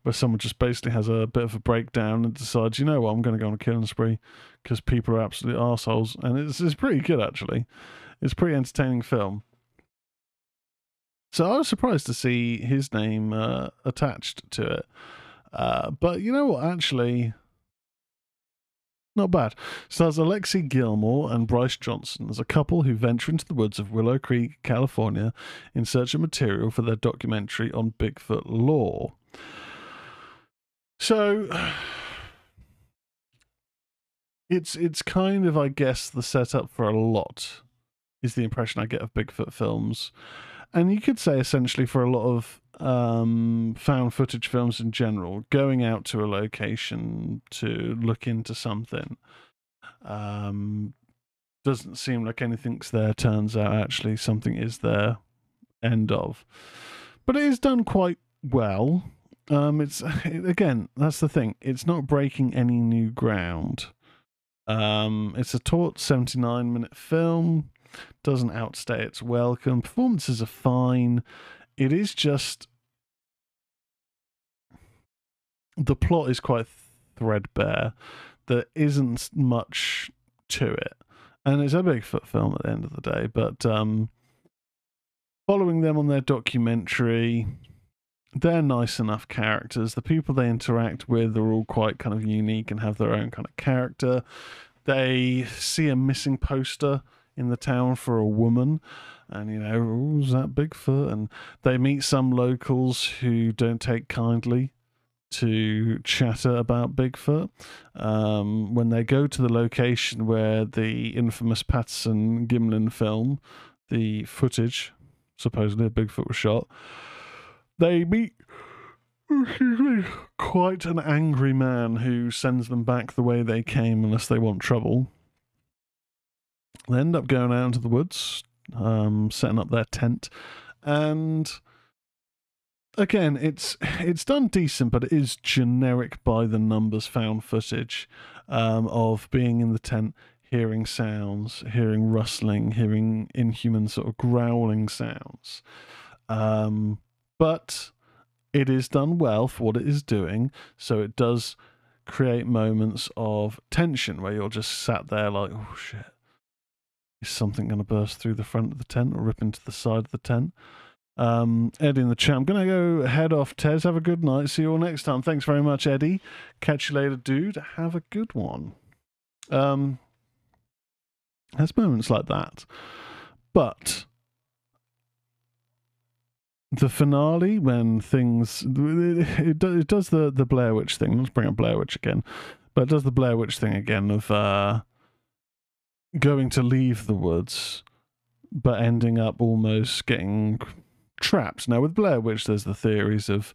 where someone just basically has a bit of a breakdown and decides, you know what, I'm going to go on a killing spree because people are absolute assholes, and it's it's pretty good actually. It's a pretty entertaining film. So I was surprised to see his name uh, attached to it. Uh, but you know what? Actually, not bad. Stars Alexie Gilmore and Bryce Johnson as a couple who venture into the woods of Willow Creek, California, in search of material for their documentary on Bigfoot lore. So it's it's kind of, I guess, the setup for a lot. Is the impression I get of Bigfoot films, and you could say essentially for a lot of um, found footage films in general, going out to a location to look into something um, doesn't seem like anything's there. Turns out actually something is there. End of. But it is done quite well. Um, it's again, that's the thing. It's not breaking any new ground. Um, it's a taut 79 minute film. Doesn't outstay its welcome. Performances are fine. It is just the plot is quite threadbare. There isn't much to it, and it's a Bigfoot film at the end of the day. But um, following them on their documentary, they're nice enough characters. The people they interact with are all quite kind of unique and have their own kind of character. They see a missing poster in the town for a woman, and you know, is that Bigfoot? And they meet some locals who don't take kindly to chatter about Bigfoot. Um, when they go to the location where the infamous Patterson Gimlin film, the footage supposedly of Bigfoot was shot, they meet quite an angry man who sends them back the way they came unless they want trouble. They end up going out into the woods, um, setting up their tent, and again, it's it's done decent, but it is generic by the numbers found footage um, of being in the tent, hearing sounds, hearing rustling, hearing inhuman sort of growling sounds. Um, but it is done well for what it is doing, so it does create moments of tension where you're just sat there like, oh shit, is something going to burst through the front of the tent or rip into the side of the tent? Um, Eddie in the chat. I'm going to go head off. Tezz, have a good night. See you all next time. Thanks very much, Eddie. Catch you later, dude. Have a good one. Um, there's moments like that. But the finale, when things. It, do- it does the, the Blair Witch thing. Let's bring up Blair Witch again. But it does the Blair Witch thing again of uh, going to leave the woods, but ending up almost getting trapped. Now, with Blair Witch, there's the theories of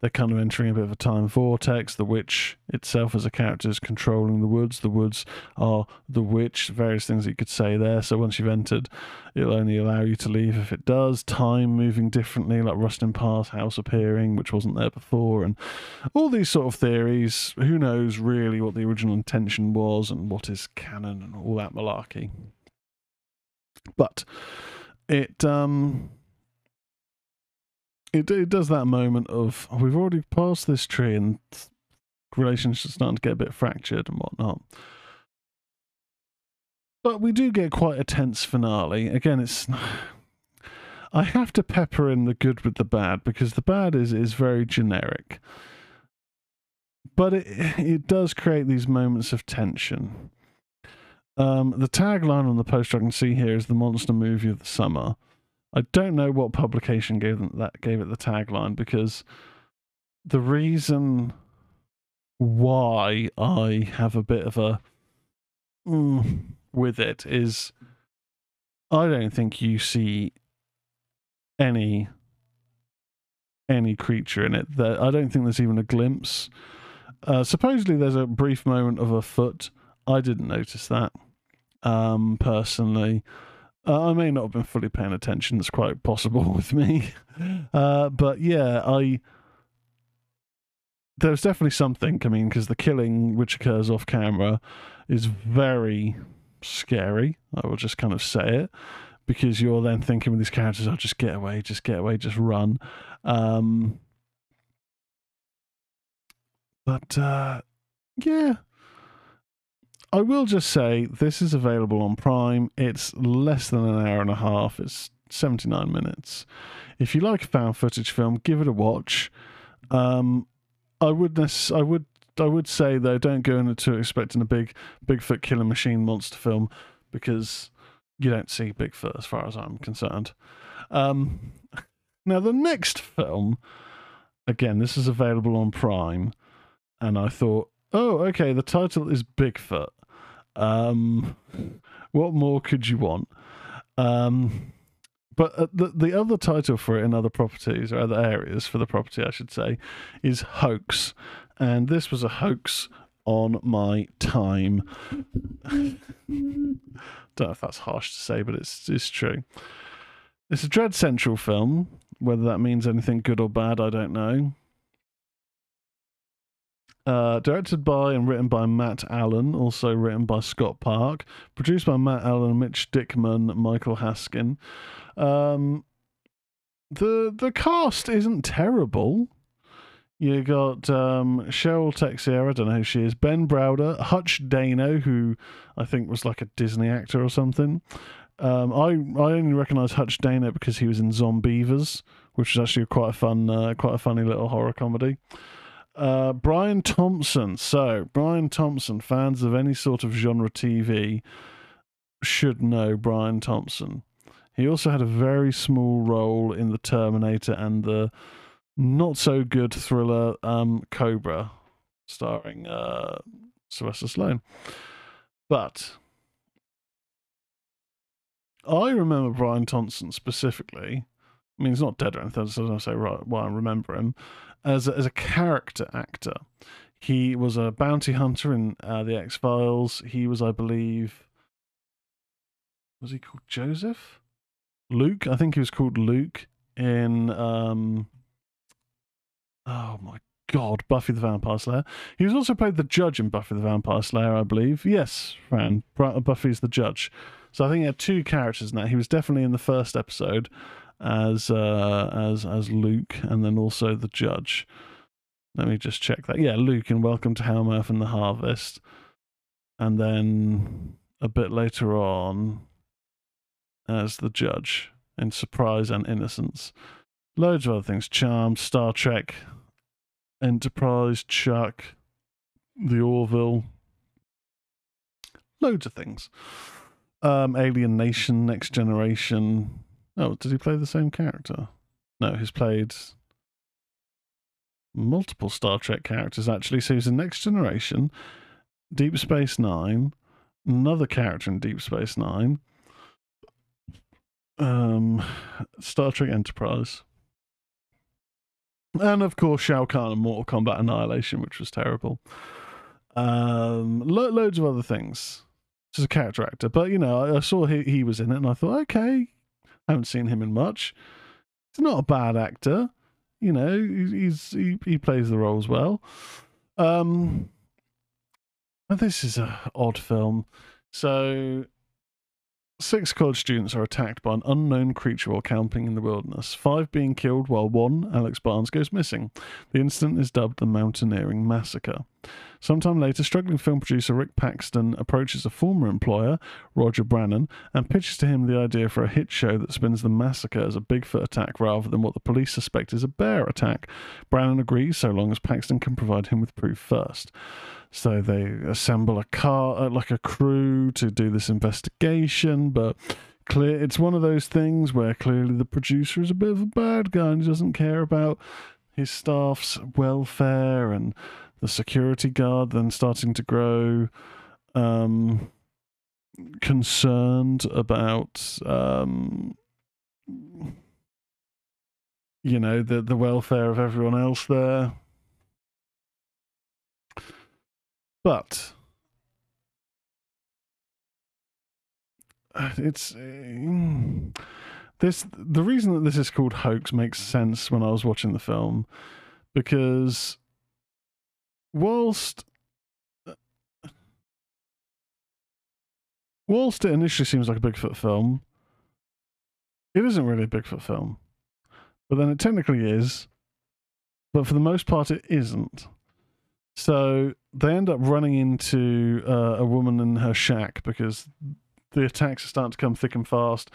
they're kind of entering a bit of a time vortex. The witch itself, as a character, is controlling the woods. The woods are the witch. Various things that you could say there. So once you've entered, it'll only allow you to leave if it does. Time moving differently, like Rustin Parr's house appearing, which wasn't there before, and all these sort of theories. Who knows really what the original intention was and what is canon and all that malarkey. But it um it it does that moment of "Oh, we've already passed this tree and relationships are starting to get a bit fractured and whatnot. But we do get quite a tense finale. Again, it's I have to pepper in the good with the bad because the bad is is very generic. But it it does create these moments of tension. Um, the tagline on the poster I can see here is the monster movie of the summer. I don't know what publication gave them that gave it the tagline because the reason why I have a bit of a mm, with it is I don't think you see any any creature in it. That I don't think there's even a glimpse. Uh, supposedly, there's a brief moment of a foot. I didn't notice that um, personally. Uh, I may not have been fully paying attention. It's quite possible with me. Uh, but yeah, I there's definitely something. I mean, because the killing which occurs off camera is very scary. I will just kind of say it because you're then thinking with these characters, "Oh, just get away, just get away, just run." Um, but uh, yeah, I will just say this is available on Prime. It's less than an hour and a half. It's 79 minutes. If you like a found footage film, give it a watch. Um, I would I would I would say though, don't go into expecting a big Bigfoot killer machine monster film because you don't see Bigfoot as far as I'm concerned. Um, now the next film, again, this is available on Prime, and I thought, oh, okay, the title is Bigfoot. Um, what more could you want? Um, but uh, the the other title for it in other properties or other areas for the property, I should say, is Hoax, and this was a hoax on my time. Don't know if that's harsh to say, but it's it's true. It's a Dread Central film. Whether that means anything good or bad, I don't know. Uh, directed by and written by Matt Allen, also written by Scott Park, produced by Matt Allen, Mitch Dickman, Michael Haskin. Um, the the cast isn't terrible. You got um, Cheryl Texier, I don't know who she is, Ben Browder, Hutch Dano, who I think was like a Disney actor or something. Um, I I only recognise Hutch Dano because he was in Zombeavers, which was actually quite a fun, uh, quite a funny little horror comedy. Uh, Brian Thompson. So Brian Thompson, fans of any sort of genre TV should know Brian Thompson. He also had a very small role in the Terminator and the not so good thriller um, Cobra, starring uh, Sylvester Stallone. But I remember Brian Thompson specifically. I mean, he's not dead or anything, so I say right why I remember him as a, as a character actor. He was a bounty hunter in uh, the X Files. He was, I believe, was he called Joseph? Luke, I think he was called Luke in um Oh my god, Buffy the Vampire Slayer. He was also played the judge in Buffy the Vampire Slayer, I believe. Yes, Fran. Buffy's the judge. So I think he had two characters in that. He was definitely in the first episode as uh as as Luke and then also the judge. Let me just check that. Yeah, Luke and Welcome to Hellmouth and the Harvest. And then a bit later on as the judge in Surprise and Innocence. Loads of other things. Charmed, Star Trek, Enterprise, Chuck, The Orville. Loads of things. Um, Alien Nation, Next Generation. Oh, did he play the same character? No, he's played multiple Star Trek characters actually. So he's in Next Generation, Deep Space Nine, another character in Deep Space Nine, um, Star Trek Enterprise, and of course Shao Kahn and Mortal Kombat Annihilation, which was terrible. Um, lo- loads of other things. Just a character actor, but you know, I, I saw he he was in it, and I thought, okay, I haven't seen him in much. He's not a bad actor, you know. He's he he plays the roles well. Um, this is a odd film. So Six college students are attacked by an unknown creature while camping in the wilderness, five being killed while one, Alex Barnes, goes missing. The incident is dubbed the Mountaineering Massacre. Sometime later, struggling film producer Rick Paxton approaches a former employer, Roger Brannon, and pitches to him the idea for a hit show that spins the massacre as a Bigfoot attack rather than what the police suspect is a bear attack. Brannon agrees so long as Paxton can provide him with proof first. So they assemble a car, uh, like a crew, to do this investigation. But clear, it's one of those things where clearly the producer is a bit of a bad guy and he doesn't care about his staff's welfare and the security guard then starting to grow um, concerned about um, you know the the welfare of everyone else there but it's uh, this the reason that this is called hoax makes sense when I was watching the film because whilst whilst it initially seems like a Bigfoot film, it isn't really a Bigfoot film. But then it technically is, but for the most part, it isn't. So they end up running into uh, a woman in her shack because the attacks are starting to come thick and fast.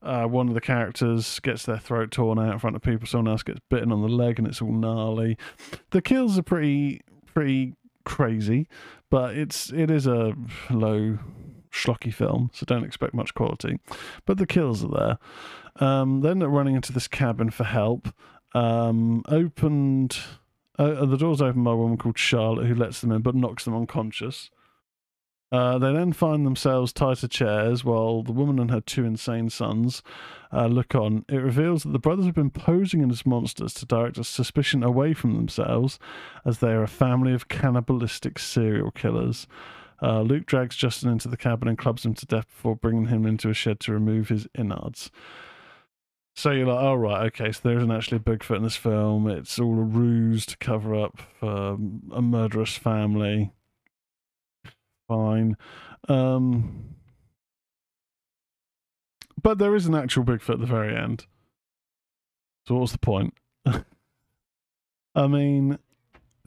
Uh, one of the characters gets their throat torn out in front of people. Someone else gets bitten on the leg, and it's all gnarly. The kills are pretty pretty crazy, but it's it is a low schlocky film, so don't expect much quality. But the kills are there. Um, they end up running into this cabin for help. Um, opened uh, the door's opened by a woman called Charlotte who lets them in but knocks them unconscious. Uh, they then find themselves tied to chairs while the woman and her two insane sons uh, look on. It reveals that the brothers have been posing as monsters to direct a suspicion away from themselves, as they are a family of cannibalistic serial killers. Uh, Luke drags Justin into the cabin and clubs him to death before bringing him into a shed to remove his innards. So you're like, oh right, okay, so there isn't actually a Bigfoot in this film. It's all a ruse to cover up for a murderous family. Fine. Um, but there is an actual Bigfoot at the very end. So what's the point? I mean,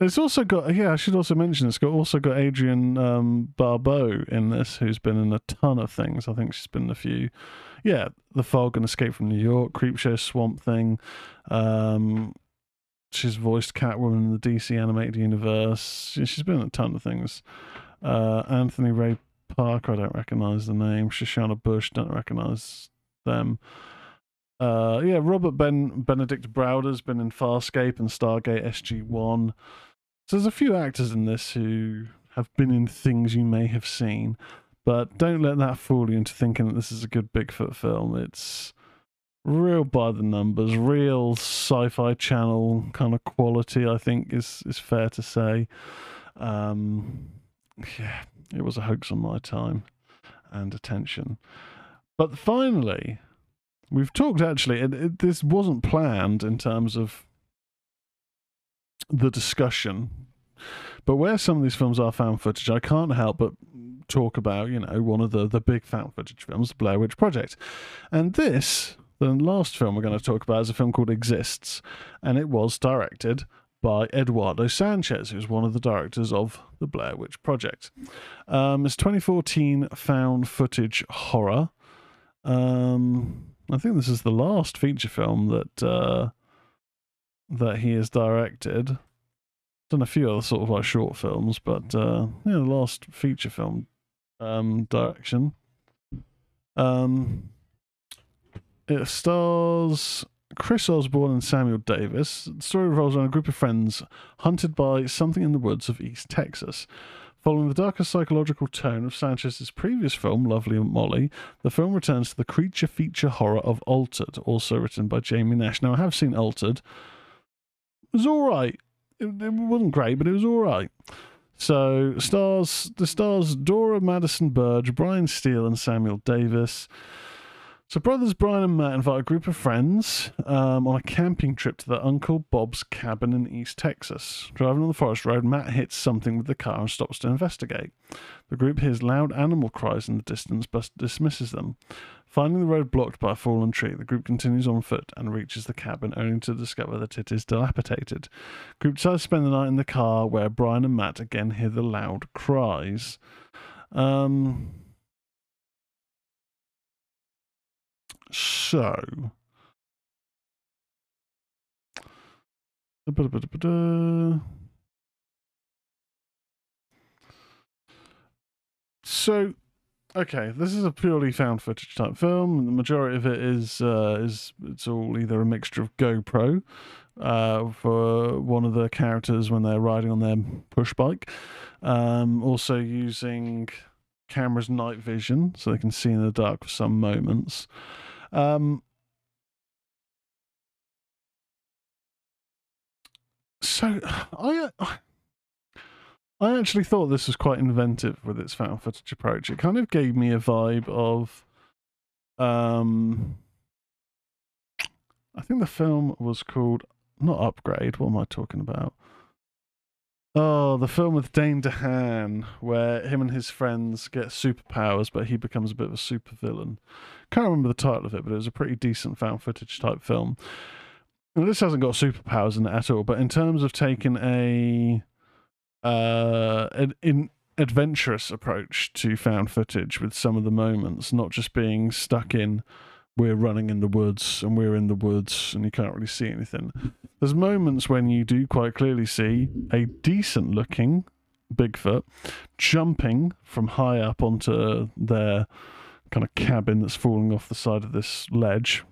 it's also got yeah. I should also mention it's got also got Adrienne um, Barbeau in this, who's been in a ton of things. I think she's been in a few. Yeah, The Fog and Escape from New York, Creepshow, Swamp Thing. Um, she's voiced Catwoman in the DC animated universe. She- She's been in a ton of things. Uh, Anthony Ray Parker, I don't recognize the name. Shoshana Bush, don't recognize them. Uh, yeah, Robert Ben Benedict Browder's been in Farscape and Stargate SG One. So there's a few actors in this who have been in things you may have seen, but don't let that fool you into thinking that this is a good Bigfoot film. It's real by the numbers, real sci-fi channel kind of quality. I think is is fair to say. Um, yeah, it was a hoax on my time and attention. But finally, we've talked actually, it, this wasn't planned in terms of the discussion, but where some of these films are found footage, I can't help but talk about, you know, one of the, the big found footage films, Blair Witch Project. And this, the last film we're going to talk about, is a film called Exists, and it was directed by Eduardo Sanchez, who's one of the directors of The Blair Witch Project. Um, it's 2014 found footage horror. Um, I think this is the last feature film that uh, that he has directed. Done a few other sort of like short films, but uh, yeah, the last feature film um, direction. Um, it stars Chris Osborn and Samuel Davis. The story revolves around a group of friends hunted by something in the woods of East Texas. Following the darker psychological tone of Sanchez's previous film, Lovely Molly, the film returns to the creature feature horror of Altered, also written by Jamie Nash. Now, I have seen Altered. It was all right. It, it wasn't great, but it was all right. So, stars the stars Dora Madison Burge, Brian Steele, and Samuel Davis. So, brothers Brian and Matt invite a group of friends um, on a camping trip to their Uncle Bob's cabin in East Texas. Driving on the forest road, Matt hits something with the car and stops to investigate. The group hears loud animal cries in the distance but dismisses them. Finding the road blocked by a fallen tree, the group continues on foot and reaches the cabin only to discover that it is dilapidated. The Group decides to spend the night in the car where Brian and Matt again hear the loud cries. Um, so. So, okay, this is a purely found footage type film. The majority of it is uh, is it's all either a mixture of GoPro uh, for one of the characters when they're riding on their push bike, um, also using camera's night vision so they can see in the dark for some moments. Um, so I I actually thought this was quite inventive with its found footage approach. It kind of gave me a vibe of um I think the film was called not Upgrade, what am I talking about? Oh, the film with Dane DeHaan, where him and his friends get superpowers, but he becomes a bit of a supervillain. Can't remember the title of it, but it was a pretty decent found footage type film. And this hasn't got superpowers in it at all, but in terms of taking a uh an in adventurous approach to found footage with some of the moments, not just being stuck in we're running in the woods and we're in the woods and you can't really see anything. There's moments when you do quite clearly see a decent looking Bigfoot jumping from high up onto their kind of cabin that's falling off the side of this ledge.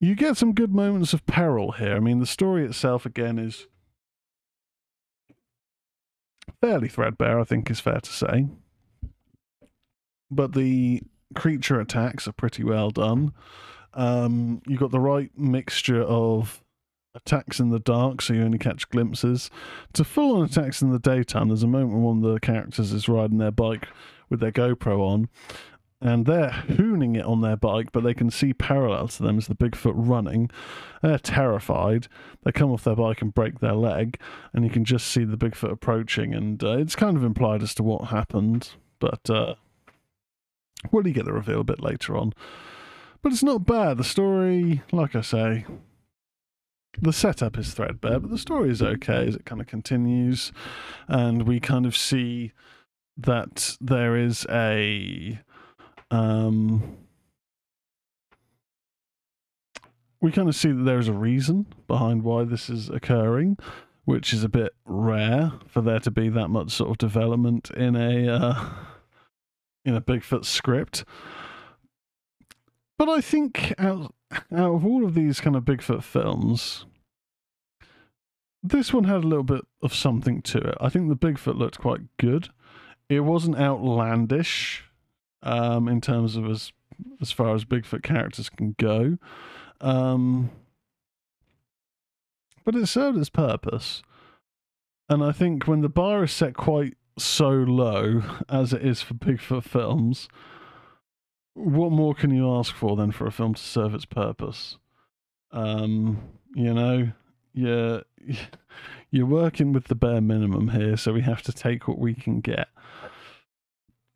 You get some good moments of peril here. I mean, the story itself, again, is fairly threadbare, I think is fair to say. But the creature attacks are pretty well done. Um, you got the right mixture of attacks in the dark, so you only catch glimpses, to full on attacks in the daytime. There's a moment when one of the characters is riding their bike with their GoPro on, and they're hooning it on their bike, but they can see parallel to them is the Bigfoot running. They're terrified. They come off their bike and break their leg, and you can just see the Bigfoot approaching. And uh, it's kind of implied as to what happened, but uh, well, you get the reveal a bit later on. But it's not bad. The story, like I say, the setup is threadbare, but the story is okay as it kind of continues, and we kind of see that there is a um we kind of see that there is a reason behind why this is occurring which is a bit rare for there to be that much sort of development in a uh, in a bigfoot script. But i think out, out of all of these kind of bigfoot films this one had a little bit of something to it. I think the bigfoot looked quite good it wasn't outlandish um, in terms of as as far as Bigfoot characters can go, um, but it served its purpose. And I think when the bar is set quite so low as it is for Bigfoot films, what more can you ask for than for a film to serve its purpose? Um, you know, you're you're working with the bare minimum here, so we have to take what we can get.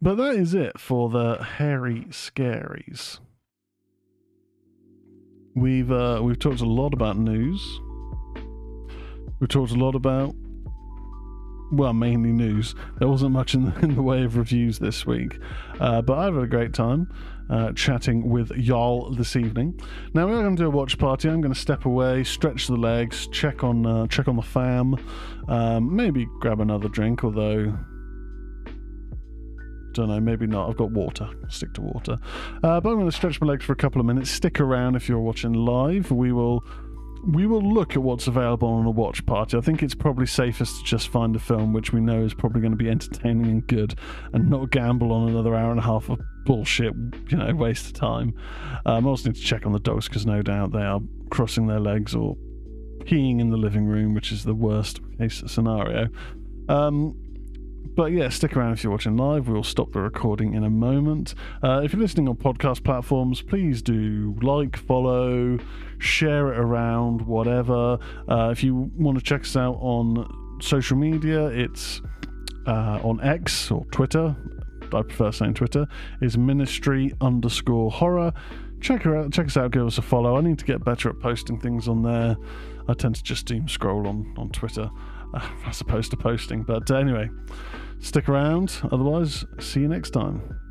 But that is it for the hairy scaries. We've uh, we've talked a lot about news. We've talked a lot about well, mainly news. There wasn't much in the, in the way of reviews this week, uh, but I've had a great time uh, chatting with y'all this evening. Now we're going to do a watch party. I'm going to step away, stretch the legs, check on uh, check on the fam, um, maybe grab another drink. Although don't know, maybe not. I've got water. Stick to water. Uh, but I'm going to stretch my legs for a couple of minutes. Stick around if you're watching live. We will we will look at what's available on a watch party. I think it's probably safest to just find a film which we know is probably going to be entertaining and good, and not gamble on another hour and a half of bullshit, you know, waste of time. Um, I also need to check on the dogs because no doubt they are crossing their legs or peeing in the living room, which is the worst case scenario. Um, but yeah, stick around if you're watching live. We'll stop the recording in a moment. Uh, if you're listening on podcast platforms, please do like, follow, share it around, whatever. Uh, if you want to check us out on social media, it's uh, on X or Twitter. I prefer saying Twitter. Is ministry underscore horror. Check her out. Check us out. Give us a follow. I need to get better at posting things on there. I tend to just doom scroll on on Twitter uh, as opposed to posting. But anyway, stick around. Otherwise, see you next time.